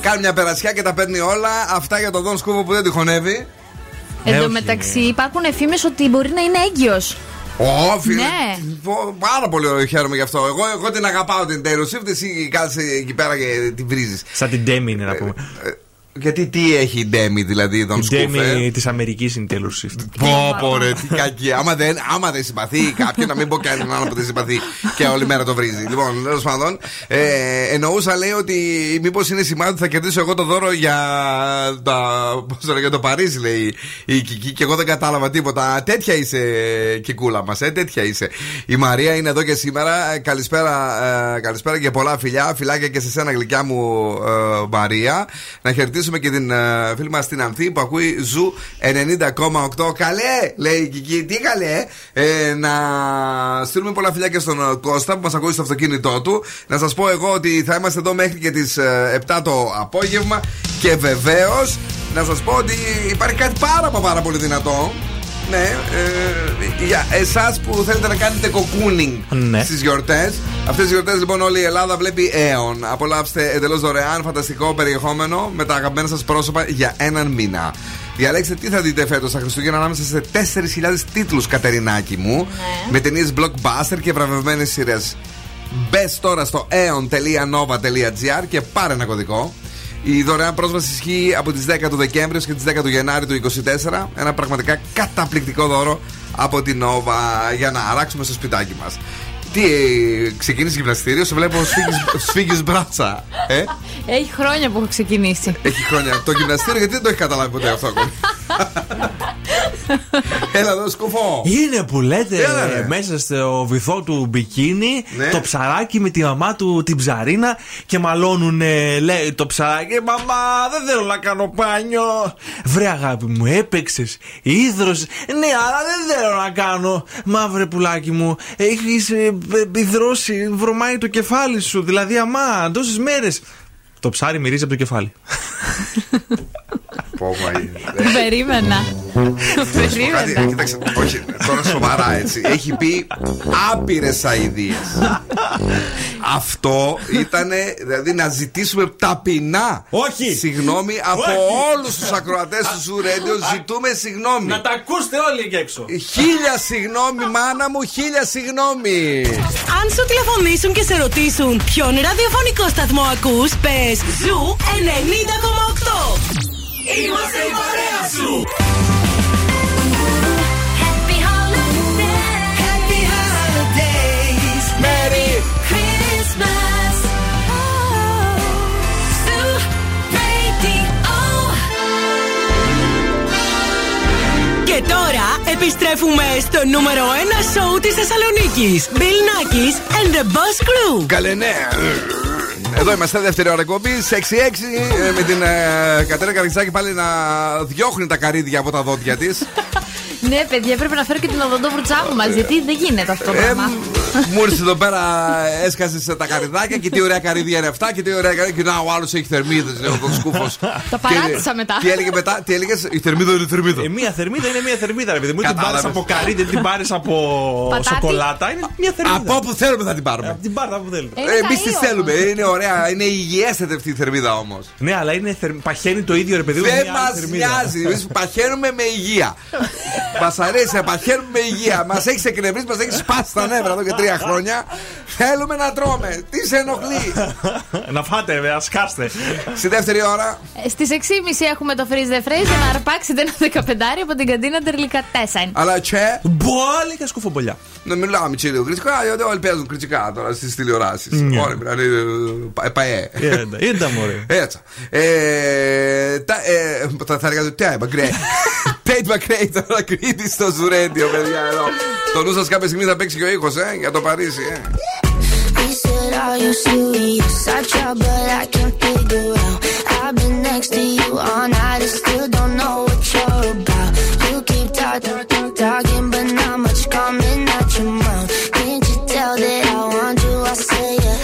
κάνει μια περασιά και τα παίρνει όλα. Αυτά για τον Δον Σκούβο που δεν τη χωνεύει. Ε, εν τω ναι, μεταξύ ναι. υπάρχουν εφήμε ότι μπορεί να είναι έγκυος. Ω. Ναι. Πάρα πολύ χαίρομαι γι' αυτό. Εγώ, εγώ την αγαπάω την Taylor Swift, εσύ κάτσε εκεί πέρα και την βρίζεις. Σαν την Demi είναι να πούμε. Γιατί τι έχει η Demi, δηλαδή, τον Η σκούφε; Demi της Αμερικής είναι η Taylor Swift. Πω, πω, ρε, τι κακή. Άμα δεν, άμα δεν συμπαθεί κάποιον, να μην πω κανέναν άλλο που δεν συμπαθεί και όλη μέρα το βρίζει. Λοιπόν, τέλος πάντων, ε, εννοούσα λέει ότι μήπως είναι σημάδι ότι θα κερδίσω εγώ το δώρο για, τα, πώς το, λέω, για το Παρίσι, λέει η Κική, και εγώ δεν κατάλαβα τίποτα. Τέτοια είσαι, Κικούλα μας, ε, τέτοια είσαι. Η Μαρία είναι εδώ και σήμερα. Ε, Καλησπέρα, ε, καλησπέρα και πολλά φιλιά. Φιλάκια και σε σένα, γλυκιά μου ε, Μαρία. Να χαιρετήσουμε και την ε, φίλη μας την Ανθή που ακούει Zoo 90,8. Καλέ, λέει η Κική, τι καλέ. Ε, να στείλουμε πολλά φιλιά και στον ε, Κώστα που μας ακούει στο αυτοκίνητό του. Να σας πω εγώ ότι θα είμαστε εδώ μέχρι και τις 7 το απόγευμα. Και βεβαίως να σας πω ότι υπάρχει κάτι πάρα μα πάρα πολύ δυνατό. Ναι, ε, για εσάς που θέλετε να κάνετε cocooning Ναι. στις γιορτές. Αυτές τις γιορτές λοιπόν όλη η Ελλάδα βλέπει Aeon. Απολαύστε εντελώς δωρεάν φανταστικό περιεχόμενο με τα αγαπημένα σας πρόσωπα για έναν μήνα. Διαλέξτε τι θα δείτε φέτος στα Χριστούγεννα ανάμεσα σε 4.000 τίτλους, Κατερινάκη μου, με ταινίες blockbuster και βραβευμένες σειρές. Μπες τώρα στο aeon.nova.gr και πάρε ένα κωδικό. Η δωρεάν πρόσβαση ισχύει από τις 10 του Δεκέμβρη και τις 10 του Γενάρη του 2024. Ένα πραγματικά καταπληκτικό δώρο από την Nova για να αράξουμε στο σπιτάκι μας. Τι, ε, ξεκίνησε γυμναστήριο, σε βλέπω σφίγγει [laughs] μπράτσα. Ε, Έχει χρόνια που έχω ξεκινήσει. έχει χρόνια. Το γυμναστήριο γιατί δεν το έχει καταλάβει ποτέ αυτό ακόμη. [laughs] [laughs] Έλα εδώ, σκουφό. Είναι που λέτε Έλα, ρε. ε, μέσα στο βυθό του μπικίνι Ναι. το ψαράκι με τη μαμά του την ψαρίνα και μαλώνουν, λέει το ψαράκι, Μαμά, δεν θέλω να κάνω πάνιο. Βρε αγάπη μου, έπαιξες, ίδρωσε. Ναι, αλλά δεν θέλω να κάνω. Μαύρε πουλάκι μου, έχεις υδρώσει, βρωμάει το κεφάλι σου. Δηλαδή, αμά, τόσες μέρες. Το ψάρι μυρίζει από το κεφάλι. Πω, μα, ε, Περίμενα. Κάτι, Περίμενα. κοίταξε, όχι, τώρα σοβαρά έτσι. Έχει πει άπειρες αειδίες. Αυτό ήταν δηλαδή να ζητήσουμε ταπεινά. Όχι. Συγγνώμη από Όχι. όλους τους ακροατές του Zoo Radio. Ζητούμε συγγνώμη. Να τα ακούστε όλοι εκεί έξω. Χίλια συγγνώμη, μάνα μου, χίλια συγγνώμη. Αν σου τηλεφωνήσουν και σε ρωτήσουν ποιον ραδιοφωνικό σταθμό ακούς, πες Zoo 90,8. Είμαστε η παρέα σου. Happy holidays. Happy holidays. Merry Christmas. Oh, Zoo Και τώρα επιστρέφουμε στο νούμερο 1 σοου της Θεσσαλονίκης. Bill Nackis and the Boss Crew. Καλέ, ναι. Εδώ είμαστε, δεύτερη ώρα εκπομπή. 6-6 ε, με την ε, Κατέρινα Καριτσάκη πάλι να διώχνει τα καρύδια από τα δόντια της. [laughs] Ναι, παιδιά, πρέπει να φέρω και την οδοντόβουρτσά μου μαζί, γιατί δεν γίνεται αυτό το πράγμα. Μου ήρθε εδώ πέρα, έσκασες τα καρυδάκια και τι ωραία καρύδια είναι αυτά και τι ωραία καρύδια. Και να ο άλλος έχει θερμίδες, λέει ο σκούφος. [laughs] Τα παράτησα μετά. Τι έλεγε μετά, τι έλεγες, η θερμίδα είναι θερμίδα. Ε, μία θερμίδα είναι μία θερμίδα, ρε παιδί μου. Την πάρεις Κατάλαβες. από καρύδι, δεν την πάρεις από Πατάτι. σοκολάτα. Είναι μία θερμίδα. Από όπου θέλουμε θα την πάρουμε. Από την πάρτα που θέλετε. Είναι Εμείς τη καεί θέλουμε, όμως. είναι ωραία, είναι υγιέστατη αυτή η θερμίδα όμως. Ναι, αλλά είναι θερ... παχαίνει το ίδιο, ρε παιδί μου. Δεν μια άλλη μας θερμίδα. νοιάζει. Εμείς παχαίνουμε με υγεία. [laughs] Μας αρέσει να παχαίνουμε με υγεία. Μας έχεις εκνευρίσει, μας έχεις σπάσει τα νεύρα εδώ και τρία χρόνια. Θέλουμε να τρώμε. Τι σε ενοχλεί; να φάτε, βέβαια, σκάστε. Στη δεύτερη ώρα. Ε, Στις 6.30 έχουμε το freeze the phrase για να αρπάξετε ένα 15 από την καντίνα Τερλικατέσσαν. Αλλά τσε. Μπόλι και σκουφομπολιά. Να μιλάμε έτσι λίγο κριτικά, γιατί όλοι παίζουν κριτικά τώρα στις τηλεοράσεις. Ναι. Όλοι μιλάνε ε, παέ. Είδα, είδα, μωρέ. Έτσι. Ε, τα- ε, Θα θα έλεγα τι [laughs] είπα, γκρέ. Τέιτ Μακρέι τώρα Κρήτη στο Ζουρέντιο, παιδιά εδώ. Το νου σα κάποια στιγμή θα παίξει και ο ήχο, ε, για το Παρίσι, ε. He said, Are you serious? I try, but I can't figure out. I've been next to you all night and still don't know what you're about. You keep talking, talking, but not much coming out your mouth. Can't you tell that I want you? I say, yeah.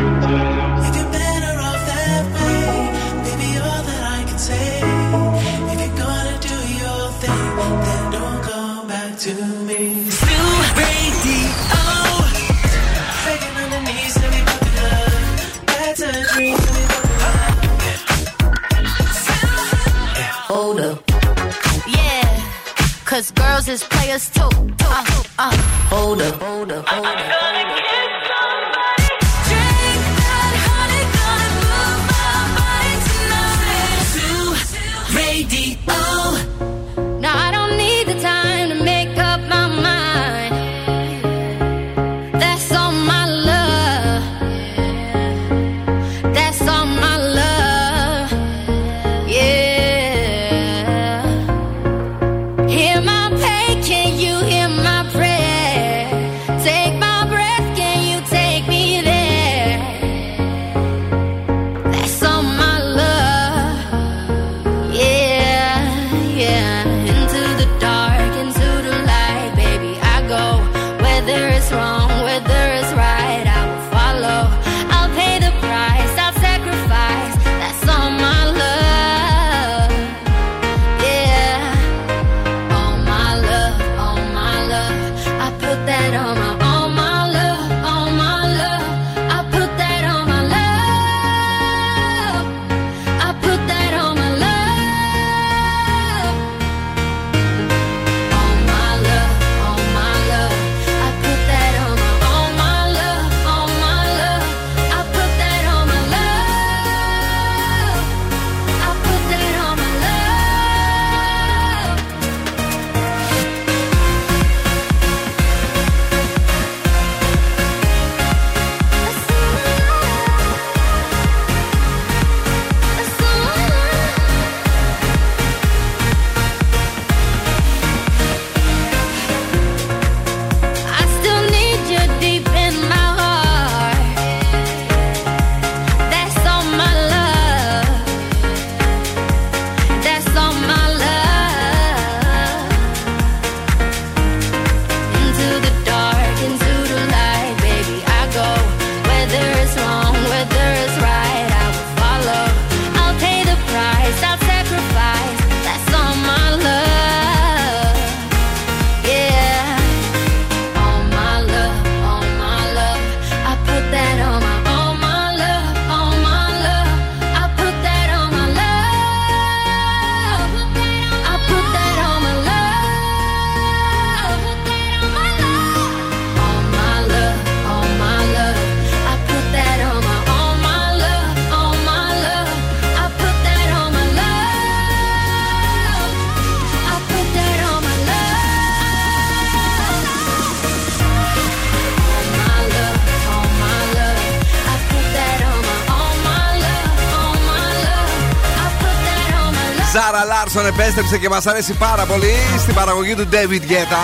Λάρσον επέστρεψε και μας αρέσει πάρα πολύ στην παραγωγή του David Guetta.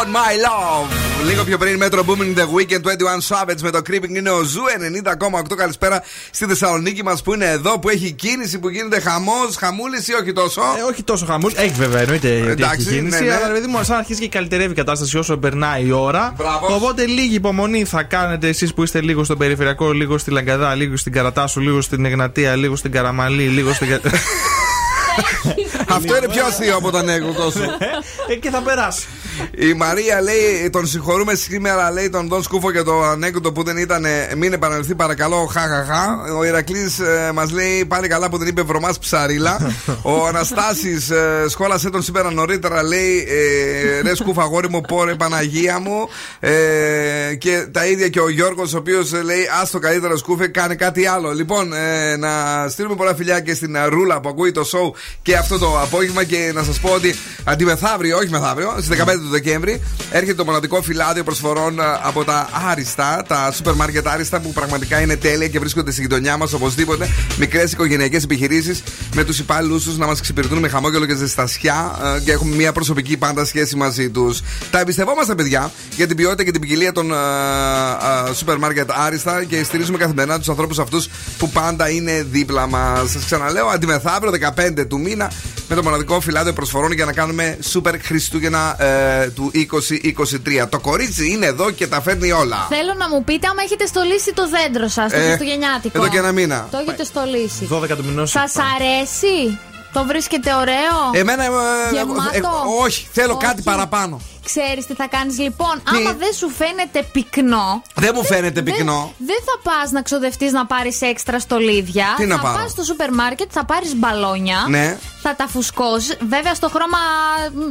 On my love. Λίγο πιο πριν Metro Boomin The Weeknd 21 Savage με το Creepin' είναι ο Zoo 90,8. Καλησπέρα στη Θεσσαλονίκη μας που είναι εδώ, που έχει κίνηση, που γίνεται χαμός, χαμούλης ή όχι τόσο. Ε, όχι τόσο χαμούλη. Έχει βέβαια εννοείται ότι Εντάξει, έχει κίνηση. ναι, ναι. Αλλά ρε παιδί μου, σαν αρχίζει και καλυτερεύει η κατάσταση όσο περνάει η ώρα. Οπότε λίγη υπομονή θα κάνετε εσείς που είστε λίγο στον περιφερειακό, λίγο στη Λαγκαδά, λίγο στην Καρατάσου, λίγο στην Εγνατία, λίγο στην Καραμανλή, λίγο στην. [laughs] Αυτό είναι πιο αστείο από τον ανέκδοτο σου. Ε, και θα περάσει. Η Μαρία λέει: Τον συγχωρούμε σήμερα, λέει τον Δον Σκούφο για το ανέκδοτο που δεν ήταν. ε, Μην επαναληφθεί, παρακαλώ. Χαχαχά. Ο Ηρακλής ε, μας λέει: Πάλι καλά που δεν είπε βρωμάς ψαρίλα. [laughs] Ο Αναστάσης ε, σχόλασε τον σήμερα νωρίτερα, λέει: ε, Ρε Σκούφα, αγόρι μου, πόρε Παναγία μου. Ε, και τα ίδια και ο Γιώργος, ο οποίος λέει: Άστο καλύτερα, Σκούφε, κάνε κάτι άλλο. Λοιπόν, ε, να στείλουμε πολλά φιλιά και στην ε, Ρούλα που ακούει το show και αυτό το απόγευμα και να σας πω ότι αντιμεθαύριο, όχι μεθαύριο, στις 15 του Δεκέμβρη έρχεται το μοναδικό φυλάδιο προσφορών ε, από τα Άριστα, τα σούπερ μάρκετ Άριστα που πραγματικά είναι τέλεια και βρίσκονται στη γειτονιά μας οπωσδήποτε. Μικρές οικογενειακές επιχειρήσεις με τους υπάλληλους τους να μας εξυπηρετούν με χαμόγελο και ζεστασιά ε, και έχουμε μια προσωπική πάντα σχέση μαζί τους. Τα εμπιστευόμαστε, παιδιά, για την ποιότητα και την ποικιλία των ε, ε, σούπερ μάρκετ Άριστα και στηρίζουμε καθημερινά τους ανθρώπους αυτούς που πάντα είναι δίπλα μας. Σας ξαναλέω, αντιμεθαύριο 15 του μήνα με το μοναδικό φυλάδιο προσφορών για να κάνουμε σούπερ Χριστούγεννα ε, του 2023. Το κορίτσι είναι εδώ και τα φέρνει όλα. Θέλω να μου πείτε άμα έχετε στολίσει το δέντρο σας, το Ε, Χριστουγεννιάτικο. εδώ και ένα μήνα. Το έχετε στολίσει. 12 του μηνός. Σας αρέσει, το βρίσκετε ωραίο; Εμένα. ε, Γεμάτο. ε, όχι, θέλω Όχι. κάτι παραπάνω. Ξέρεις τι θα κάνεις λοιπόν. Άμα δεν σου φαίνεται πυκνό. Δεν μου φαίνεται δεν- πυκνό. Δεν θα πας να ξοδευτείς να πάρεις έξτρα στολίδια. Τι να θα πάρω; πας στο σούπερ μάρκετ, θα πάρεις μπαλόνια. Ναι. Θα τα φουσκώσεις. Βέβαια στο χρώμα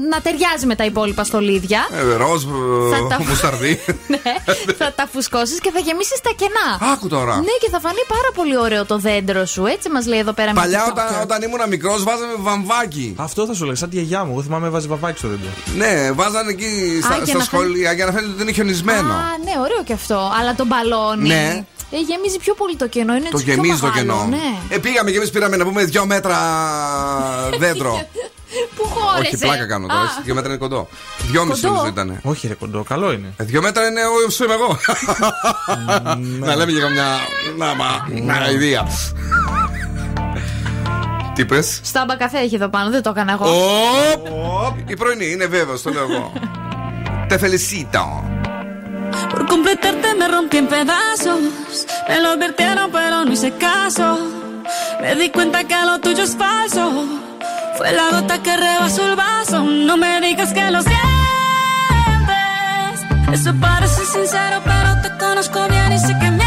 να ταιριάζει με τα υπόλοιπα στολίδια. Ε, ροζ, Θα τα- ε, μουσταρδί. [laughs] ναι, θα τα φουσκώσεις και θα γεμίσεις τα κενά. Άκου τώρα. Ναι, και θα φανεί πάρα πολύ ωραίο το δέντρο σου. Έτσι μας λέει εδώ πέρα με Παλιά TikTok. όταν, όταν ήμουν μικρός βάζαμε βαμβάκι. Αυτό θα σου λέω, σαν τη γιαγιά μου. Εγώ θυμάμαι βάζει βαμβάκι στο δέντρο. Ναι, βάζανε εκεί στα, και στα να σχολεία για να φαίνεται ότι είναι χιονισμένο. Α, ναι, ωραίο και αυτό. Αλλά το μπαλόνι. Ναι. Ε, γεμίζει πιο πολύ το κενό. Είναι Το έτσι πιο γεμίζει το μεγάλο, κενό. Ναι. Ε, πήγαμε και εμείς πήραμε να πούμε δύο μέτρα δέντρο. [laughs] Πού χώρεσε. Όχι, πλάκα κάνω τώρα. Α. έτσι, Δύο μέτρα είναι κοντό. Δυόμιση Κοντό. νομίζω ήταν. Όχι, ρε κοντό, καλό είναι. Ε, Δύο μέτρα είναι εγώ σου είμαι εγώ. [laughs] Να λέμε και καμιά. Να, μα. Να, ιδέα. Τι πε. Στάμπα καφέ έχει εδώ πάνω, δεν το έκανα εγώ. Η πρωινή είναι βέβαιο, το λέω εγώ. Te felicito. Por completarte me rompí en pedazos. Me lo advirtieron, pero no hice caso. Me di cuenta que lo tuyo es falso. Fue la gota que rebasó el vaso. No me digas que lo sientes. Eso parece sincero, pero te conozco bien y sé que mientes.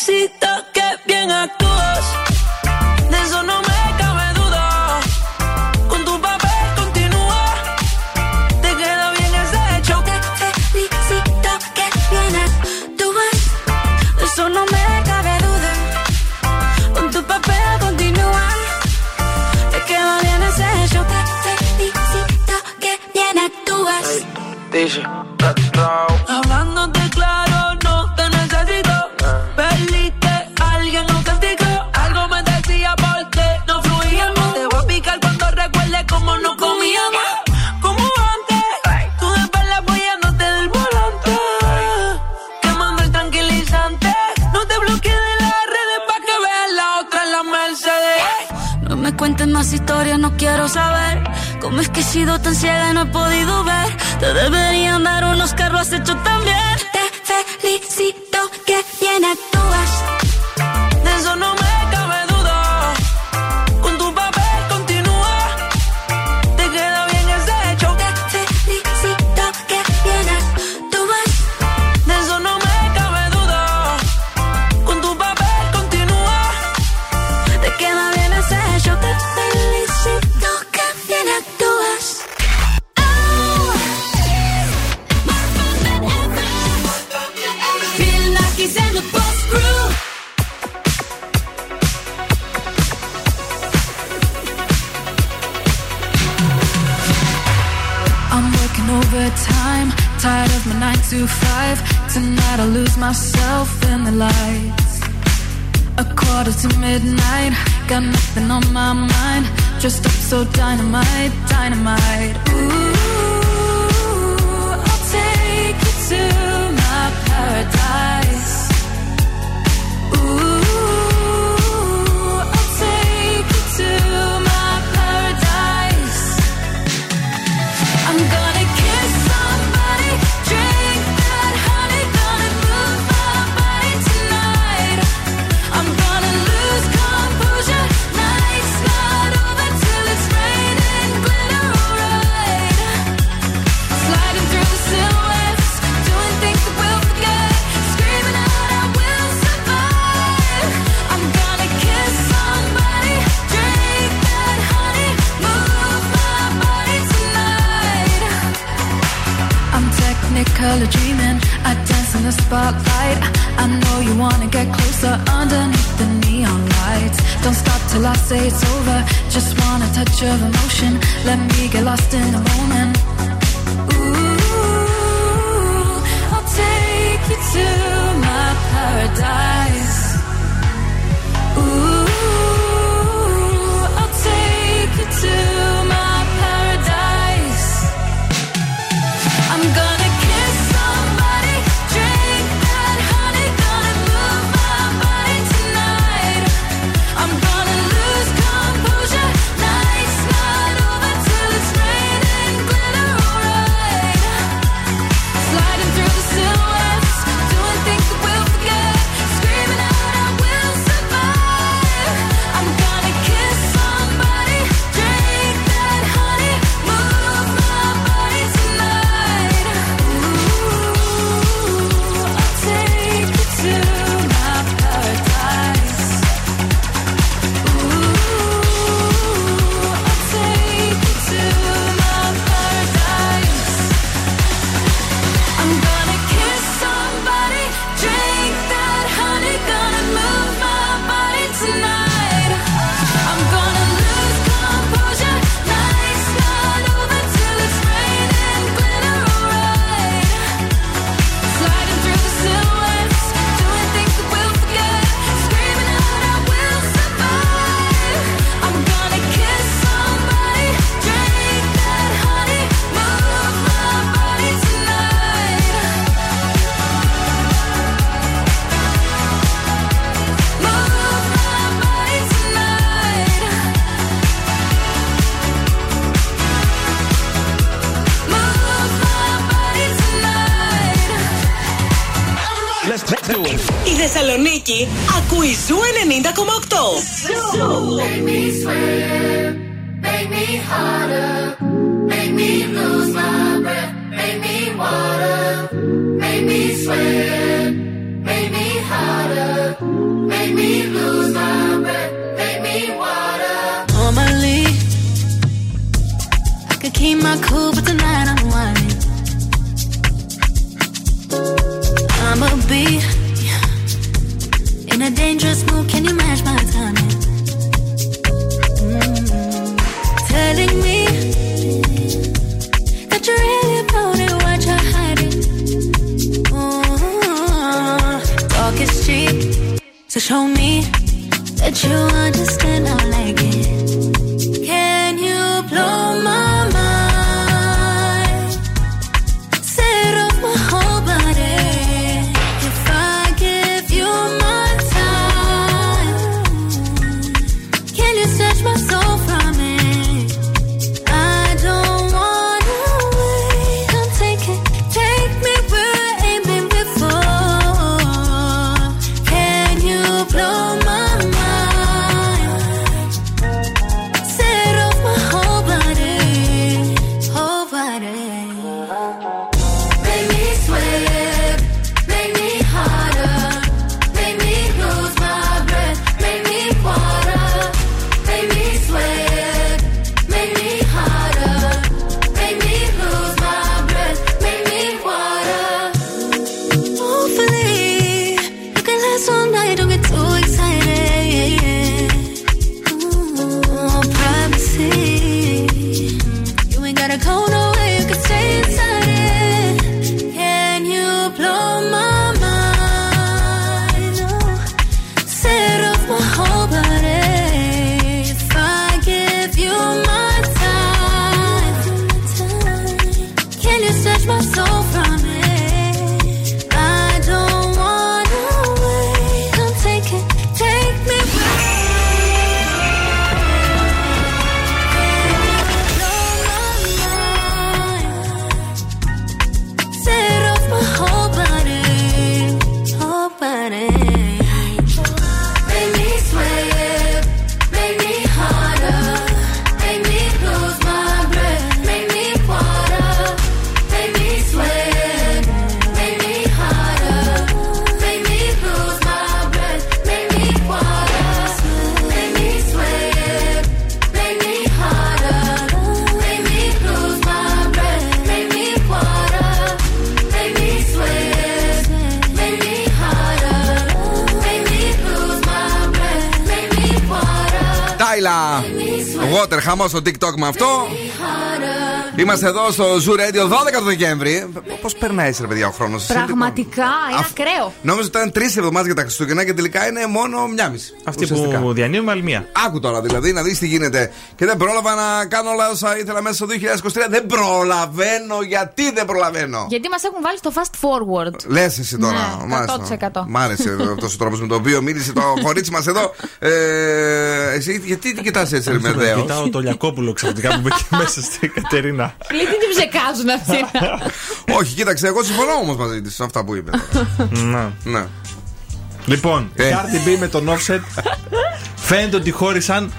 necesita see. Χαμό στο TikTok με αυτό. Είμαστε εδώ στο Zoo Radio 12 το Δεκέμβρη. Πώς περνάει έτσι, ρε παιδιά, ο χρόνος. Πραγματικά, είναι ακραίο. Νόμιζα ότι ήταν τρεις εβδομάδες για τα Χριστούγεννα και τελικά είναι μόνο μια μισή. Αυτή που διανύουμε άλλη μία. Άκου τώρα δηλαδή να δεις τι γίνεται. Και δεν πρόλαβα να κάνω όλα όσα ήθελα μέσα στο 2023. Δεν προλαβαίνω. Γιατί δεν προλαβαίνω; Γιατί μας έχουν βάλει στο fast forward. Λες εσύ τώρα. Ναι, μάλιστα. 100%. Μ' άρεσε [laughs] αυτός ο τρόπος με τον οποίο μίλησε το κορίτσι μας εδώ. Ε, εσύ γιατί την κοιτάς έτσι, ρε Μεδέο; Κοιτάω το Λιακόπουλο ξαφνικά που μπήκε [laughs] μέσα στην Κατερίνα; Λέει τι την ψεκάζουν αυτή. Όχι, κοίταξε, εγώ συμφωνώ όμως μαζί της σε αυτά που είπε. Να. Ναι. Λοιπόν, η Ε. Cardi B με τον Offset φαίνεται ότι χώρισαν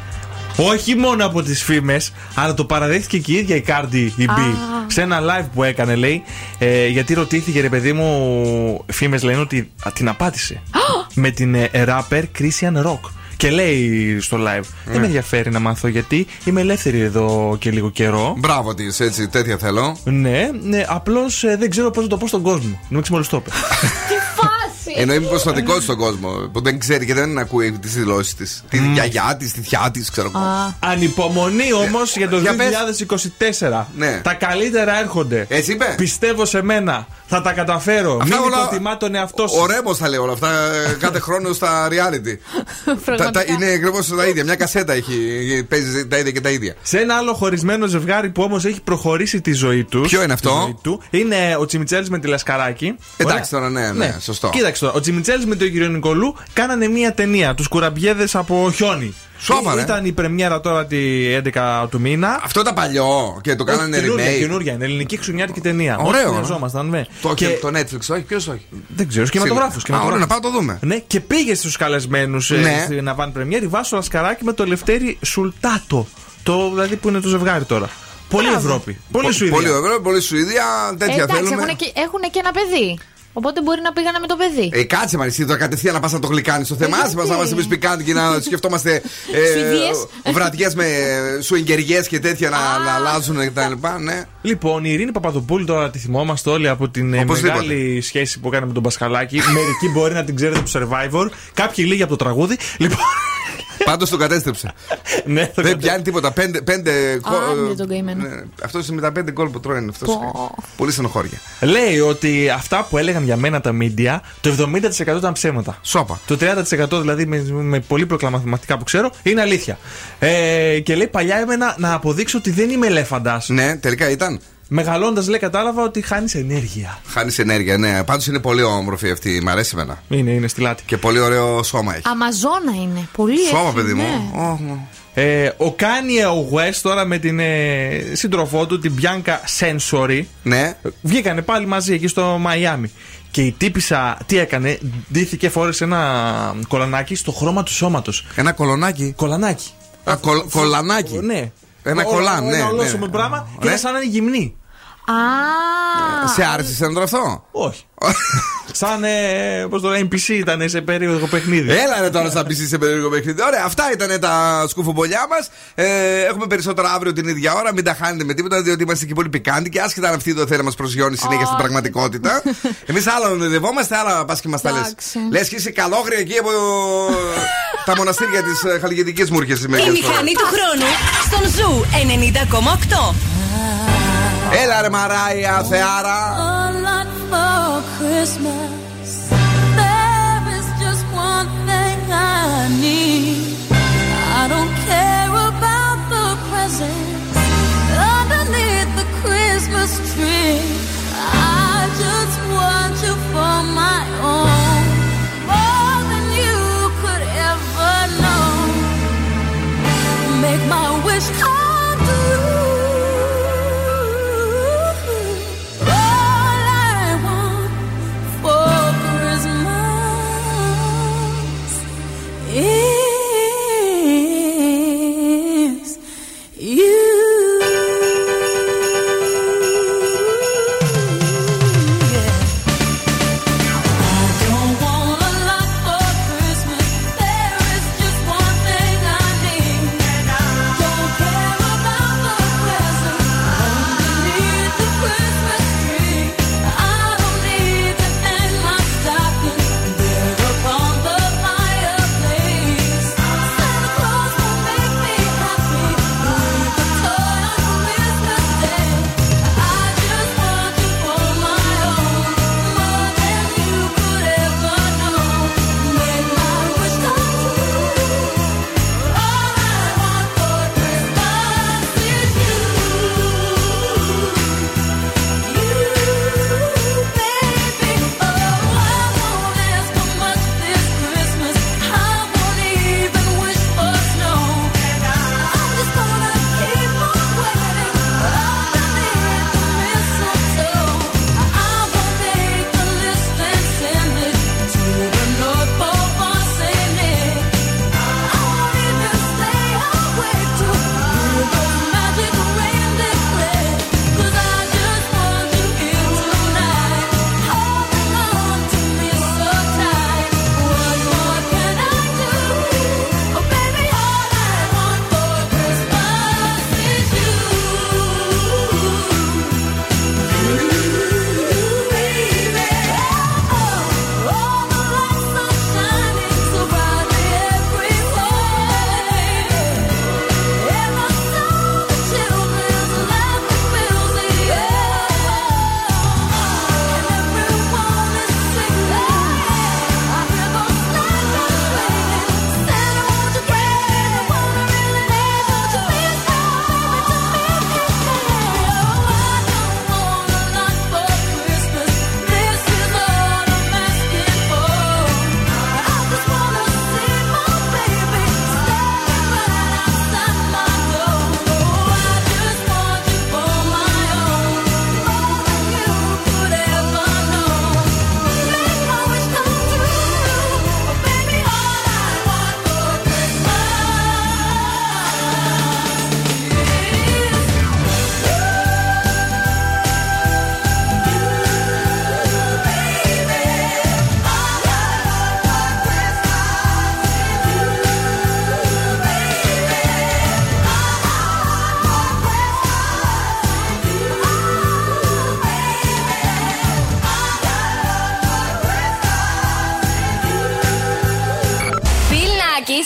όχι μόνο από τις φήμες αλλά το παραδέχτηκε και η ίδια η Cardi η B σε ένα live που έκανε λέει ε, γιατί ρωτήθηκε ρε παιδί μου φήμες λένε ότι α, την απάτησε με την ε, rapper Christian Rock και λέει στο live Δεν με ενδιαφέρει να μάθω γιατί είμαι ελεύθερη εδώ και λίγο καιρό Μπράβο της, έτσι, τέτοια θέλω. Ναι, ναι απλώς ε, δεν ξέρω πώς να το πω στον κόσμο Μην μόλις το είπε Εννοεί μήπω το δικό τη στον κόσμο που δεν ξέρει και δεν ακούει τις δηλώσεις της. Τη γιαγιά της, τη θιά της, ξέρω εγώ. Ανυπομονή όμως για το Για πες. 2024. Ναι. Τα καλύτερα έρχονται. Έτσι είπε. Πιστεύω σε μένα. Θα τα καταφέρω. Αυτά Μην όλα- υποτιμά τον εαυτό σου. Ο Ρέμος τα λέει όλα αυτά ε, κάθε χρόνο στα reality. [laughs] τα, τα, είναι ακριβώς τα ίδια. Μια κασέτα έχει, παίζει τα ίδια και τα ίδια. Σε ένα άλλο χωρισμένο ζευγάρι που όμως έχει προχωρήσει τη ζωή τους. Ποιο είναι αυτό; Του, είναι ο Τσιμιτσέλης με τη Λασκαράκη. Εντάξει τώρα, ναι, ναι, σωστό. Κοίταξε τώρα. Ο Τσιμιτσέλης με τον κύριο Νικολού κάνανε μία ταινία. Τους κουραμπιέδες από χιόνι. Σοβαρά, ε. Ήταν η πρεμιέρα τώρα τη 11 του μήνα. Αυτό ήταν παλιό και το κάνανε Όχι, καινούρια, remake. καινούρια, είναι ελληνική ξουνιάτικη ταινία. Ωραίο, Όχι, ε. χρειαζόμασταν, ναι. Το, Και- το Netflix, όχι, ποιος όχι. Δεν ξέρω, κινηματογράφο. Σίγουρα. Α, ωραία, να πάω να το δούμε. Ναι, και πήγε στους καλεσμένους Ναι. στην Αβάν Πρεμιέρη Βάσο Λασκαράκη με το Λευτέρη Σουλτάτο. Το δηλαδή που είναι το ζευγάρι τώρα. Πολύ Μπράβο. Ευρώπη. Πολύ Πο- Σουηδία. Πολύ Ευρώπη, πολύ Σουηδία. Τέτοια Εντάξει, θέλουμε. έχουν και, έχουνε και ένα παιδί. Οπότε μπορεί να πήγανε με το παιδί. Ε, κάτσε μα, εσύ τώρα κατευθείαν να πας να το γλυκάνεις στο θέμα. Άσε μα να είμαστε εμεί πικάντικοι να σκεφτόμαστε Φιδιές. ε, βραδιές με σουιγκεριέ και τέτοια να, να αλλάζουν κτλ. Ναι. Λοιπόν, η Ειρήνη Παπαδοπούλου τώρα τη θυμόμαστε όλοι από την ε, Οπωσδήποτε. μεγάλη σχέση που έκανε με τον Πασχαλάκη. Μερικοί μπορεί να την ξέρετε από το survivor, κάποιοι λίγοι από το τραγούδι. Λοιπόν. Πάντως τον κατέστρεψε. [laughs] ναι, Δεν πιάνει τίποτα. Πέντε, πέντε κο- Άντε τον καημένο. ναι, Αυτός με τα πέντε γκολ που τρώει είναι αυτός. Πω. Πολύ στενοχώρια. Λέει ότι αυτά που έλεγαν για μένα τα media, το 70% ήταν ψέματα. Σόπα. Το 30% δηλαδή με, με πολύ προκλαματικά που ξέρω είναι αλήθεια. Ε, και λέει παλιά έμενα να αποδείξω ότι δεν είμαι ελέφαντας. Ναι, τελικά ήταν. Μεγαλώντας λέει κατάλαβα ότι χάνεις ενέργεια. Χάνεις ενέργεια, ναι. Πάντως είναι πολύ όμορφη αυτή. Μ' αρέσει εμένα. Είναι, είναι στη λάτη. Και πολύ ωραίο σώμα έχει. Αμαζόνα είναι. Πολύ Σώμα, έχει, παιδί μου. ναι. Ω, Ε, ο Kanye ο West τώρα με την ε, σύντροφό του, την Bianca Sensory. Ναι. Βγήκανε πάλι μαζί εκεί στο Μαϊάμι. Και η τύπησα τι έκανε, ντύθηκε, φόρεσε ένα κολανάκι στο χρώμα του σώματος. Ένα κολονάκι. Κολανάκι. Α, κολ- κολανάκι. Ναι. Ένα Όλο- κολάν, ναι. Ένα ναι. ολόσωμο πράγμα και Ναι. ήταν σαν να είναι γυμνή. Α, Σε άρεσε σαν αυτό. Όχι. σαν, ε, πώς το λένε, NPC ήταν σε περίοδο παιχνίδι. Έλα ρε τώρα σαν PC σε περίεργο παιχνίδι. Ωραία, αυτά ήταν τα σκουφομπολιά μας. Ε, έχουμε περισσότερα αύριο την ίδια ώρα. Μην τα χάνετε με τίποτα, διότι είμαστε και πολύ πικάντικοι. Άσχετα αν αυτή το θέλει να μας προσγειώνει συνέχεια στην πραγματικότητα. [laughs] Εμείς άλλα ονειρευόμαστε, άλλα πας και μας τα λες. Εντάξει. Λες και είσαι καλόγρια εκεί από τα μοναστήρια της Χαλιγετική Μούρχε. Η μηχανή του χρόνου στον Ζου 90,8. Έλα ρε Μαράια, Θεάρα. A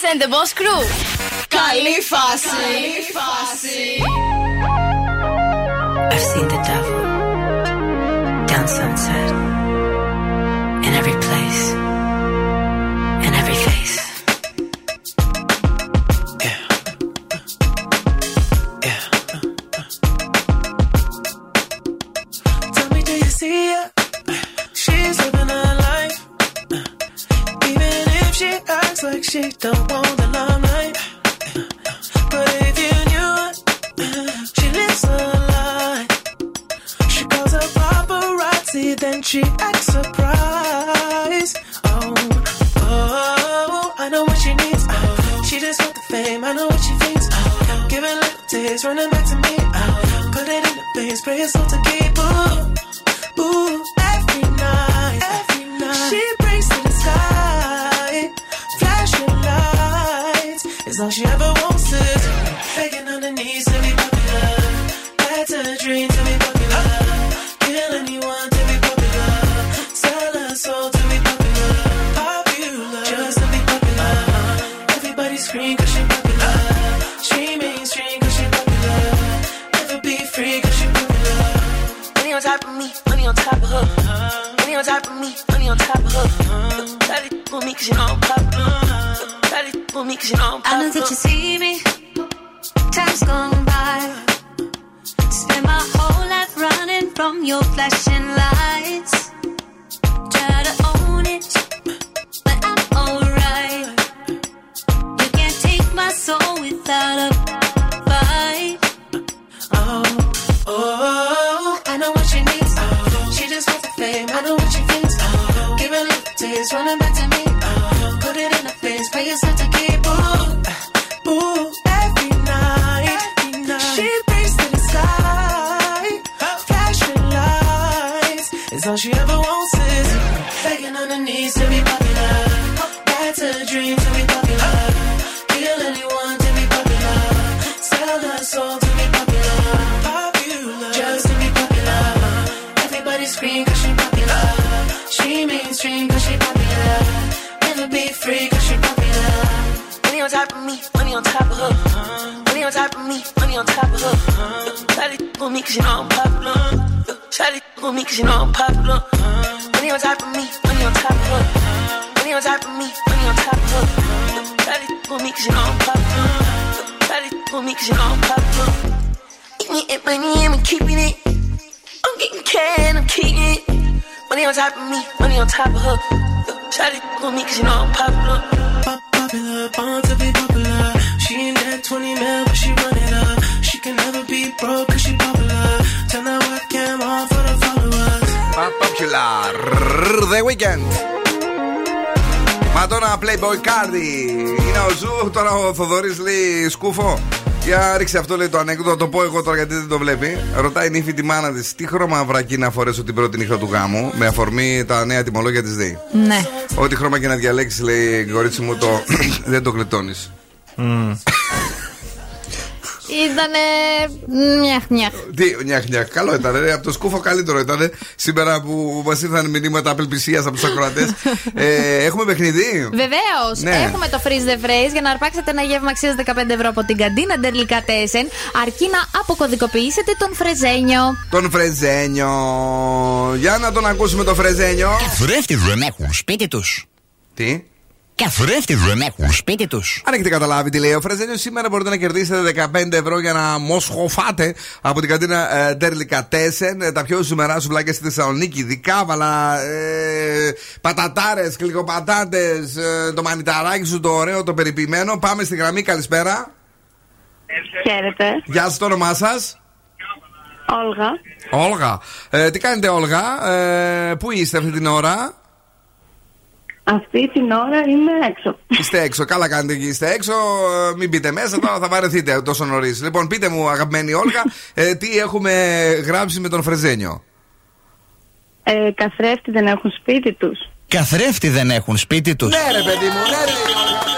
and the Boss Crew. Καλή φάση. I've seen the devil down sunset Λέει σκούφο. Για ρίξε αυτό λέει το ανέκδοτο, θα το πω εγώ τώρα γιατί δεν το βλέπει. Ρωτάει η νύφη τη μάνα της τι χρώμα βρακεί να φορέσω την πρώτη νύχτα του γάμου με αφορμή τα νέα τιμολόγια της ΔΕΗ. Ναι. Ό,τι χρώμα και να διαλέξεις, λέει κορίτσι μου, το [coughs] δεν το γλιτώνεις. Ήτανε. Μιαχ, μιαχ. Τι, νιάχ, νιάχ. Καλό ήταν. Ρε. Από το σκούφο καλύτερο ήταν. Σήμερα που μας ήρθαν μηνύματα απελπισίας από τους ακροατές. [laughs] ε, έχουμε παιχνίδι; Βεβαίως, Ναι. έχουμε το freeze the phrase για να αρπάξετε ένα γεύμα αξίας 15 ευρώ από την καντίνα Ντερλικατέσεν, αρκεί να αποκωδικοποιήσετε τον φρεζένιο. Τον Φρεζένιο. Για να τον ακούσουμε το Φρεζένιο. Καθρέφτη δεν έχουν σπίτι τους. Τι; Καθρέφτη δεν έχουν σπίτι τους. Αν έχετε καταλάβει τι λέει ο Φρεζένιο, σήμερα μπορείτε να κερδίσετε 15 ευρώ για να μοσχοφάτε από την καντίνα ε, Ντερλικατέσεν ε, τα πιο ζουμερά σουβλάκια στη Θεσσαλονίκη. Δικάβαλα, ε, πατατάρες, κλικοπατάτε, ε, το μανιταράκι σου το ωραίο, το περιποιημένο. Πάμε στη γραμμή, καλησπέρα. Χαίρετε. Γεια σας, το όνομά σας; Όλγα. Όλγα. Ε, τι κάνετε, Όλγα, ε, πού είστε αυτή την ώρα; Αυτή την ώρα είμαι έξω. Είστε έξω, καλά κάνετε και είστε έξω. ε, Μην μπείτε μέσα, τώρα θα βαρεθείτε τόσο νωρίς. Λοιπόν, πείτε μου, αγαπημένη Όλγα, ε, τι έχουμε γράψει με τον Φρεζένιο; Ε, καθρέφτη δεν έχουν σπίτι τους. Καθρέφτη δεν έχουν σπίτι τους. Ναι, ρε παιδί μου, ναι, ρε.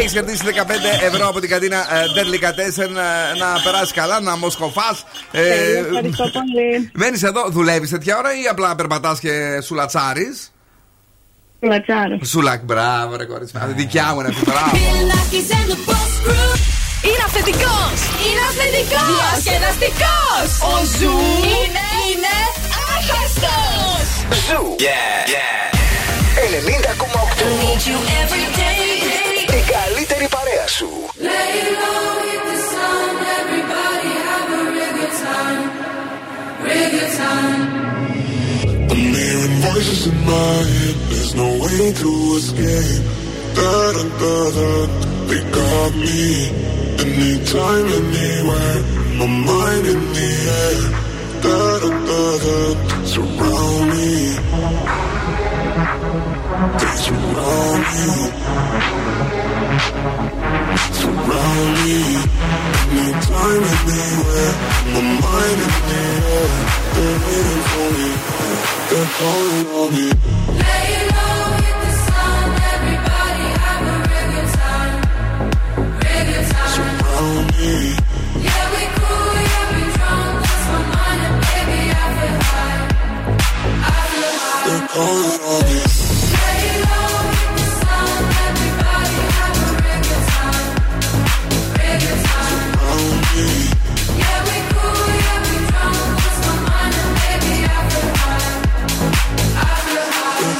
Έχεις κερδίσει 15 ευρώ από την κατίνα ε, Deadly Catessen ε, να περάσεις καλά, να μοσκοφά. Ε, ευχαριστώ πολύ. Μένεις εδώ, δουλεύεις τέτοια ώρα ή απλά περπατάς και σουλατσάρει. Σουλατσάρω. Σουλακ, μπράβο, ρε κορίτσι. Δικιά μου είναι αυτή, μπράβο. Είναι αυθεντικό! Είναι αυθεντικό! Διασκεδαστικός! Ο Zoo είναι, είναι άχαστος! Zoo! Yeah! yeah. 90,8 Need you every day. καλύτερη παρέα σου. Lay the sun, everybody a good time, good time. I'm hearing voices in my head, there's no way to escape. Da da da da, they got me. Anytime, anywhere, my mind in the air. Da da da da, surround me. They surround me. Surround me, no time to be where my mind is clear. They're waiting for me, they're calling on me. Lay low, hit the sun, everybody have a time, time. Surround me. Yeah, we cool, yeah, we drunk, lost my mind, and I I. They're calling on me.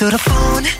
through the phone.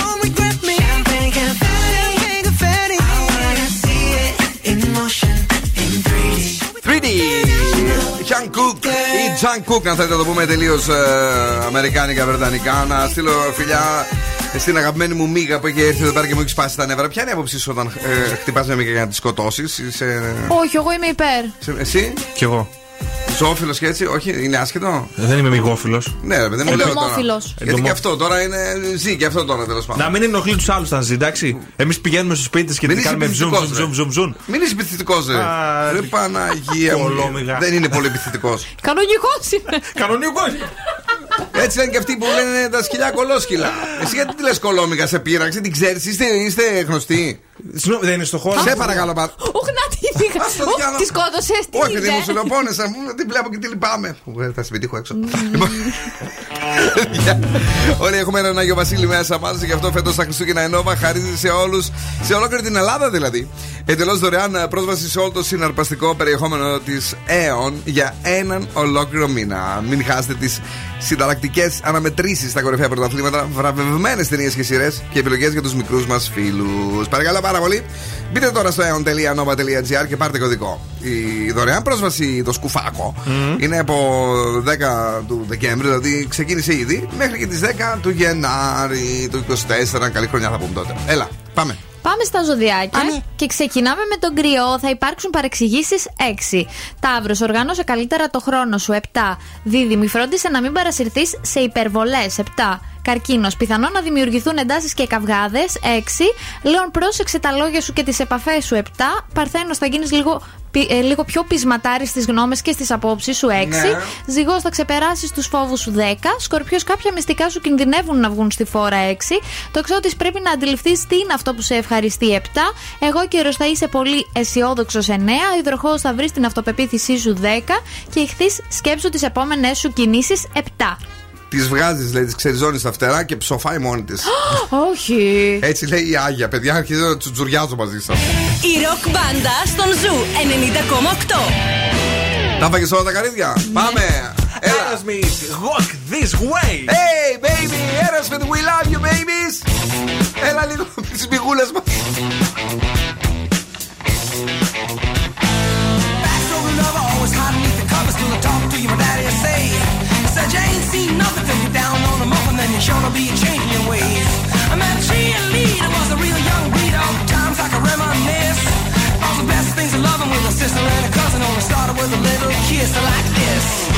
Jungkook ή Jungkook, αν θέλετε να το πούμε τελείως αμερικάνικα, βρετανικά. Να στείλω φιλιά στην αγαπημένη μου μίγα που έχει έρθει εδώ πέρα και μου έχει σπάσει τα νεύρα. Ποια είναι η άποψή σου όταν ε, χτυπάς μια μίγα για να τη σκοτώσεις, Είσαι... Όχι, εγώ είμαι υπέρ. σε- Εσύ, Κι εγώ. Ζωόφιλος και έτσι, όχι, είναι άσχετο; Δεν είμαι μυγόφιλο. Ναι, ρε παιδί μου, λέω τώρα. Εντομόφιλος. Γιατί Εντομο- και αυτό τώρα είναι. ζει και αυτό τώρα τέλος πάντων. Να μην ενοχλεί τους άλλους να ζει, εντάξει. Εμείς πηγαίνουμε στους σπίτι και Μην τι είσαι κάνουμε ζουμ, επιθετικός, ζουμ, ρε. ζουμ, ζουμ. Μην είσαι επιθετικό, ρε. Α, Ρε Παναγία μου. κολόμυγα. Δεν είναι πολύ επιθετικό. Κανονικός είναι. Κανονικός. Έτσι λένε και αυτοί που λένε τα σκυλιά κολόσκυλα. Εσύ γιατί τη λες κολόμυγα, σε πείραξε, την ξέρεις, είστε, είστε γνωστοί; Συγγνώμη, δεν είναι στο χώρο. Σε παρακαλώ πάρα. Ωχ, να τη δίχα. Ας το Ωχ, διάλογο. τη σκότωσε. τι Όχι, παιδί μου, είδε. σου λέω πόνεσα. μου, Την βλέπω και τη λυπάμαι. Που, ε, Θα σε πετύχω έξω. Λοιπόν, Γεια. Όλοι έχουμε έναν Άγιο Βασίλη μέσα μα. Γι' αυτό φέτος τα Χριστούγεννα Ενόβα χαρίζει σε όλους, σε ολόκληρη την Ελλάδα δηλαδή. Εντελώς δωρεάν ε, πρόσβαση σε όλο το συναρπαστικό περιεχόμενο της ΕΟΝ για έναν ολόκληρο μήνα. Μην χάσετε τις συνταρακτικέ αναμετρήσεις στα κορυφαία πρωταθλήματα, βραβευμένες ταινίες και σειρές και επιλογές για τους μικρούς μας φίλους. Παρακαλώ πάρα πολύ. Μπείτε τώρα στο aeon.nova.gr και πάρτε κωδικό. Η δωρεάν πρόσβαση, το σκουφάκο, είναι από 10 του Δεκέμβρη, δηλαδή ξεκίνησε ήδη, μέχρι και τις 10 του Γενάρη του 24. Καλή χρονιά θα πούμε τότε. Έλα, πάμε. Πάμε στα ζωδιάκια και ξεκινάμε με τον κρυό. Θα υπάρξουν παρεξηγήσεις 6. Ταύρος, οργάνωσε καλύτερα το χρόνο σου 7. Δίδυμη, φρόντισε να μην παρασυρθείς σε υπερβολές 7. Καρκίνος, πιθανό να δημιουργηθούν εντάσεις και καυγάδες 6. Λέων, πρόσεξε τα λόγια σου και τις επαφές σου 7. Παρθένος, θα γίνεις λίγο, πι- ε, λίγο πιο πεισματάρης στις γνώμες και στις απόψεις σου 6. Ναι. Ζυγός, θα ξεπεράσεις τους φόβους σου 10. Σκορπιός, κάποια μυστικά σου κινδυνεύουν να βγουν στη φόρα 6. Τοξότη πρέπει να αντιληφθείς τι είναι αυτό που σε ευχαριστεί 7. Αιγόκερω θα είσαι πολύ αισιόδοξος 9. Υδροχόε θα βρεις την αυτοπεποίθησή σου 10. Και Ιχθείς σκέψου τις επόμενες σου κινήσεις 7. Τη βγάζεις, λέει, τη ξεριζώνεις τα φτερά και ψοφάει μόνη της. [gasps] Όχι. Έτσι λέει η Άγια. Παιδιά, αρχίζω να τσουτζουριάζω μαζί σας. Η ροκ μπάντα στον Zoo 90,8. Τα 'φαγε όλα τα καρύδια. Πάμε. Έλα. Aerosmith, walk this way. Hey, baby, Aerosmith, we love you, babies. Έλα λίγο [laughs] τις μυγούλε μας. Backstory lover, always hiding beneath the covers till I talk to you, my daddy I say. Nothing till you're down on the muffin, then you're sure to be changing your ways. I met a cheerleader, was a real young breed, all times I can reminisce. All the best things of loving with a sister and a cousin, only started with a little kiss like this.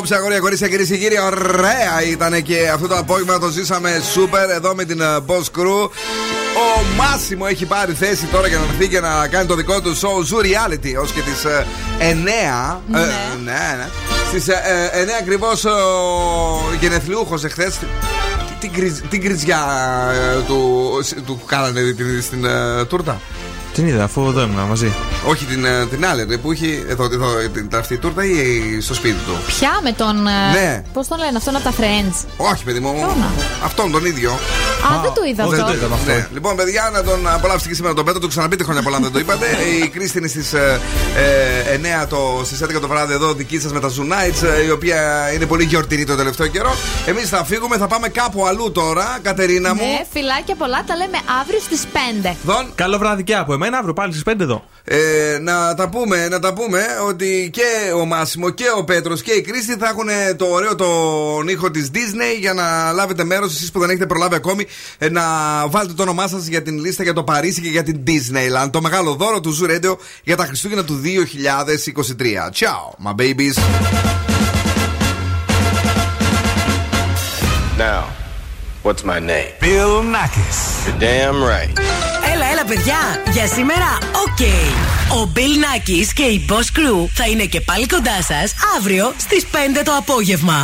Απόψε, αγόρια κορίτσια, κυρίες και κύριοι. Ωραία ήταν και αυτό το απόγευμα το ζήσαμε σούπερ εδώ με την ε, Boss Crew. Ο Μάσιμο έχει πάρει θέση τώρα για να έρθει και να κάνει το δικό του show Zoo Reality ως και τις 9. Ναι. Ε, ναι, ναι. Στις 9 ακριβώς ο γενεθλιούχος εχθές. Την, κρυζ- την κρυζιά ε, του, του κάνανε την, στην ε, τούρτα. Την είδα, αφού εδώ ήμουν μαζί. Όχι την, ε, την άλλη ρε, που έχει εδώ, εδώ την αυτή η τούρτα ή στο σπίτι του. Πια με τον. Ναι. Πώς τον λένε, αυτόν από τα Friends. Όχι, παιδί μου. Αυτόν τον ίδιο. Α, δεν το είδα Δεν αυτό. το είδαμε αυτό. Ναι. Λοιπόν, παιδιά, να τον απολαύσετε και σήμερα τον Πέτρο. Του ξαναπείτε χρόνια πολλά, αν δεν το είπατε. [laughs] Η Κρίστη είναι στις ε, 9 το, στις 11 το βράδυ εδώ, δική σας με τα Zoo Nights, ε, η οποία είναι πολύ γιορτινή το τελευταίο καιρό. Εμείς θα φύγουμε, θα πάμε κάπου αλλού τώρα, Κατερίνα μου. Ναι, φιλάκια πολλά, τα λέμε αύριο στις 5. Δον. Καλό βράδυ και από εμένα, αύριο πάλι στις 5 εδώ. Ε, να τα πούμε, να τα πούμε ότι και ο Μάσιμο και ο Πέτρος και η Κρίστη θα έχουν το ωραίο τον ήχο της Disney για να λάβετε μέρος εσείς που δεν έχετε προλάβει ακόμη ε, να βάλετε το όνομά σας για την λίστα για το Παρίσι και για την Disneyland. Το μεγάλο δώρο του Zoo Radio για τα Χριστούγεννα του 2023. Ciao, my babies. Now, what's my name? Bill Nakis. You're damn right. Έλα, έλα, παιδιά. Για σήμερα, οκ. Ο Bill Nakis και η Boss Crew θα είναι και πάλι κοντά σας αύριο στις 5 το απόγευμα.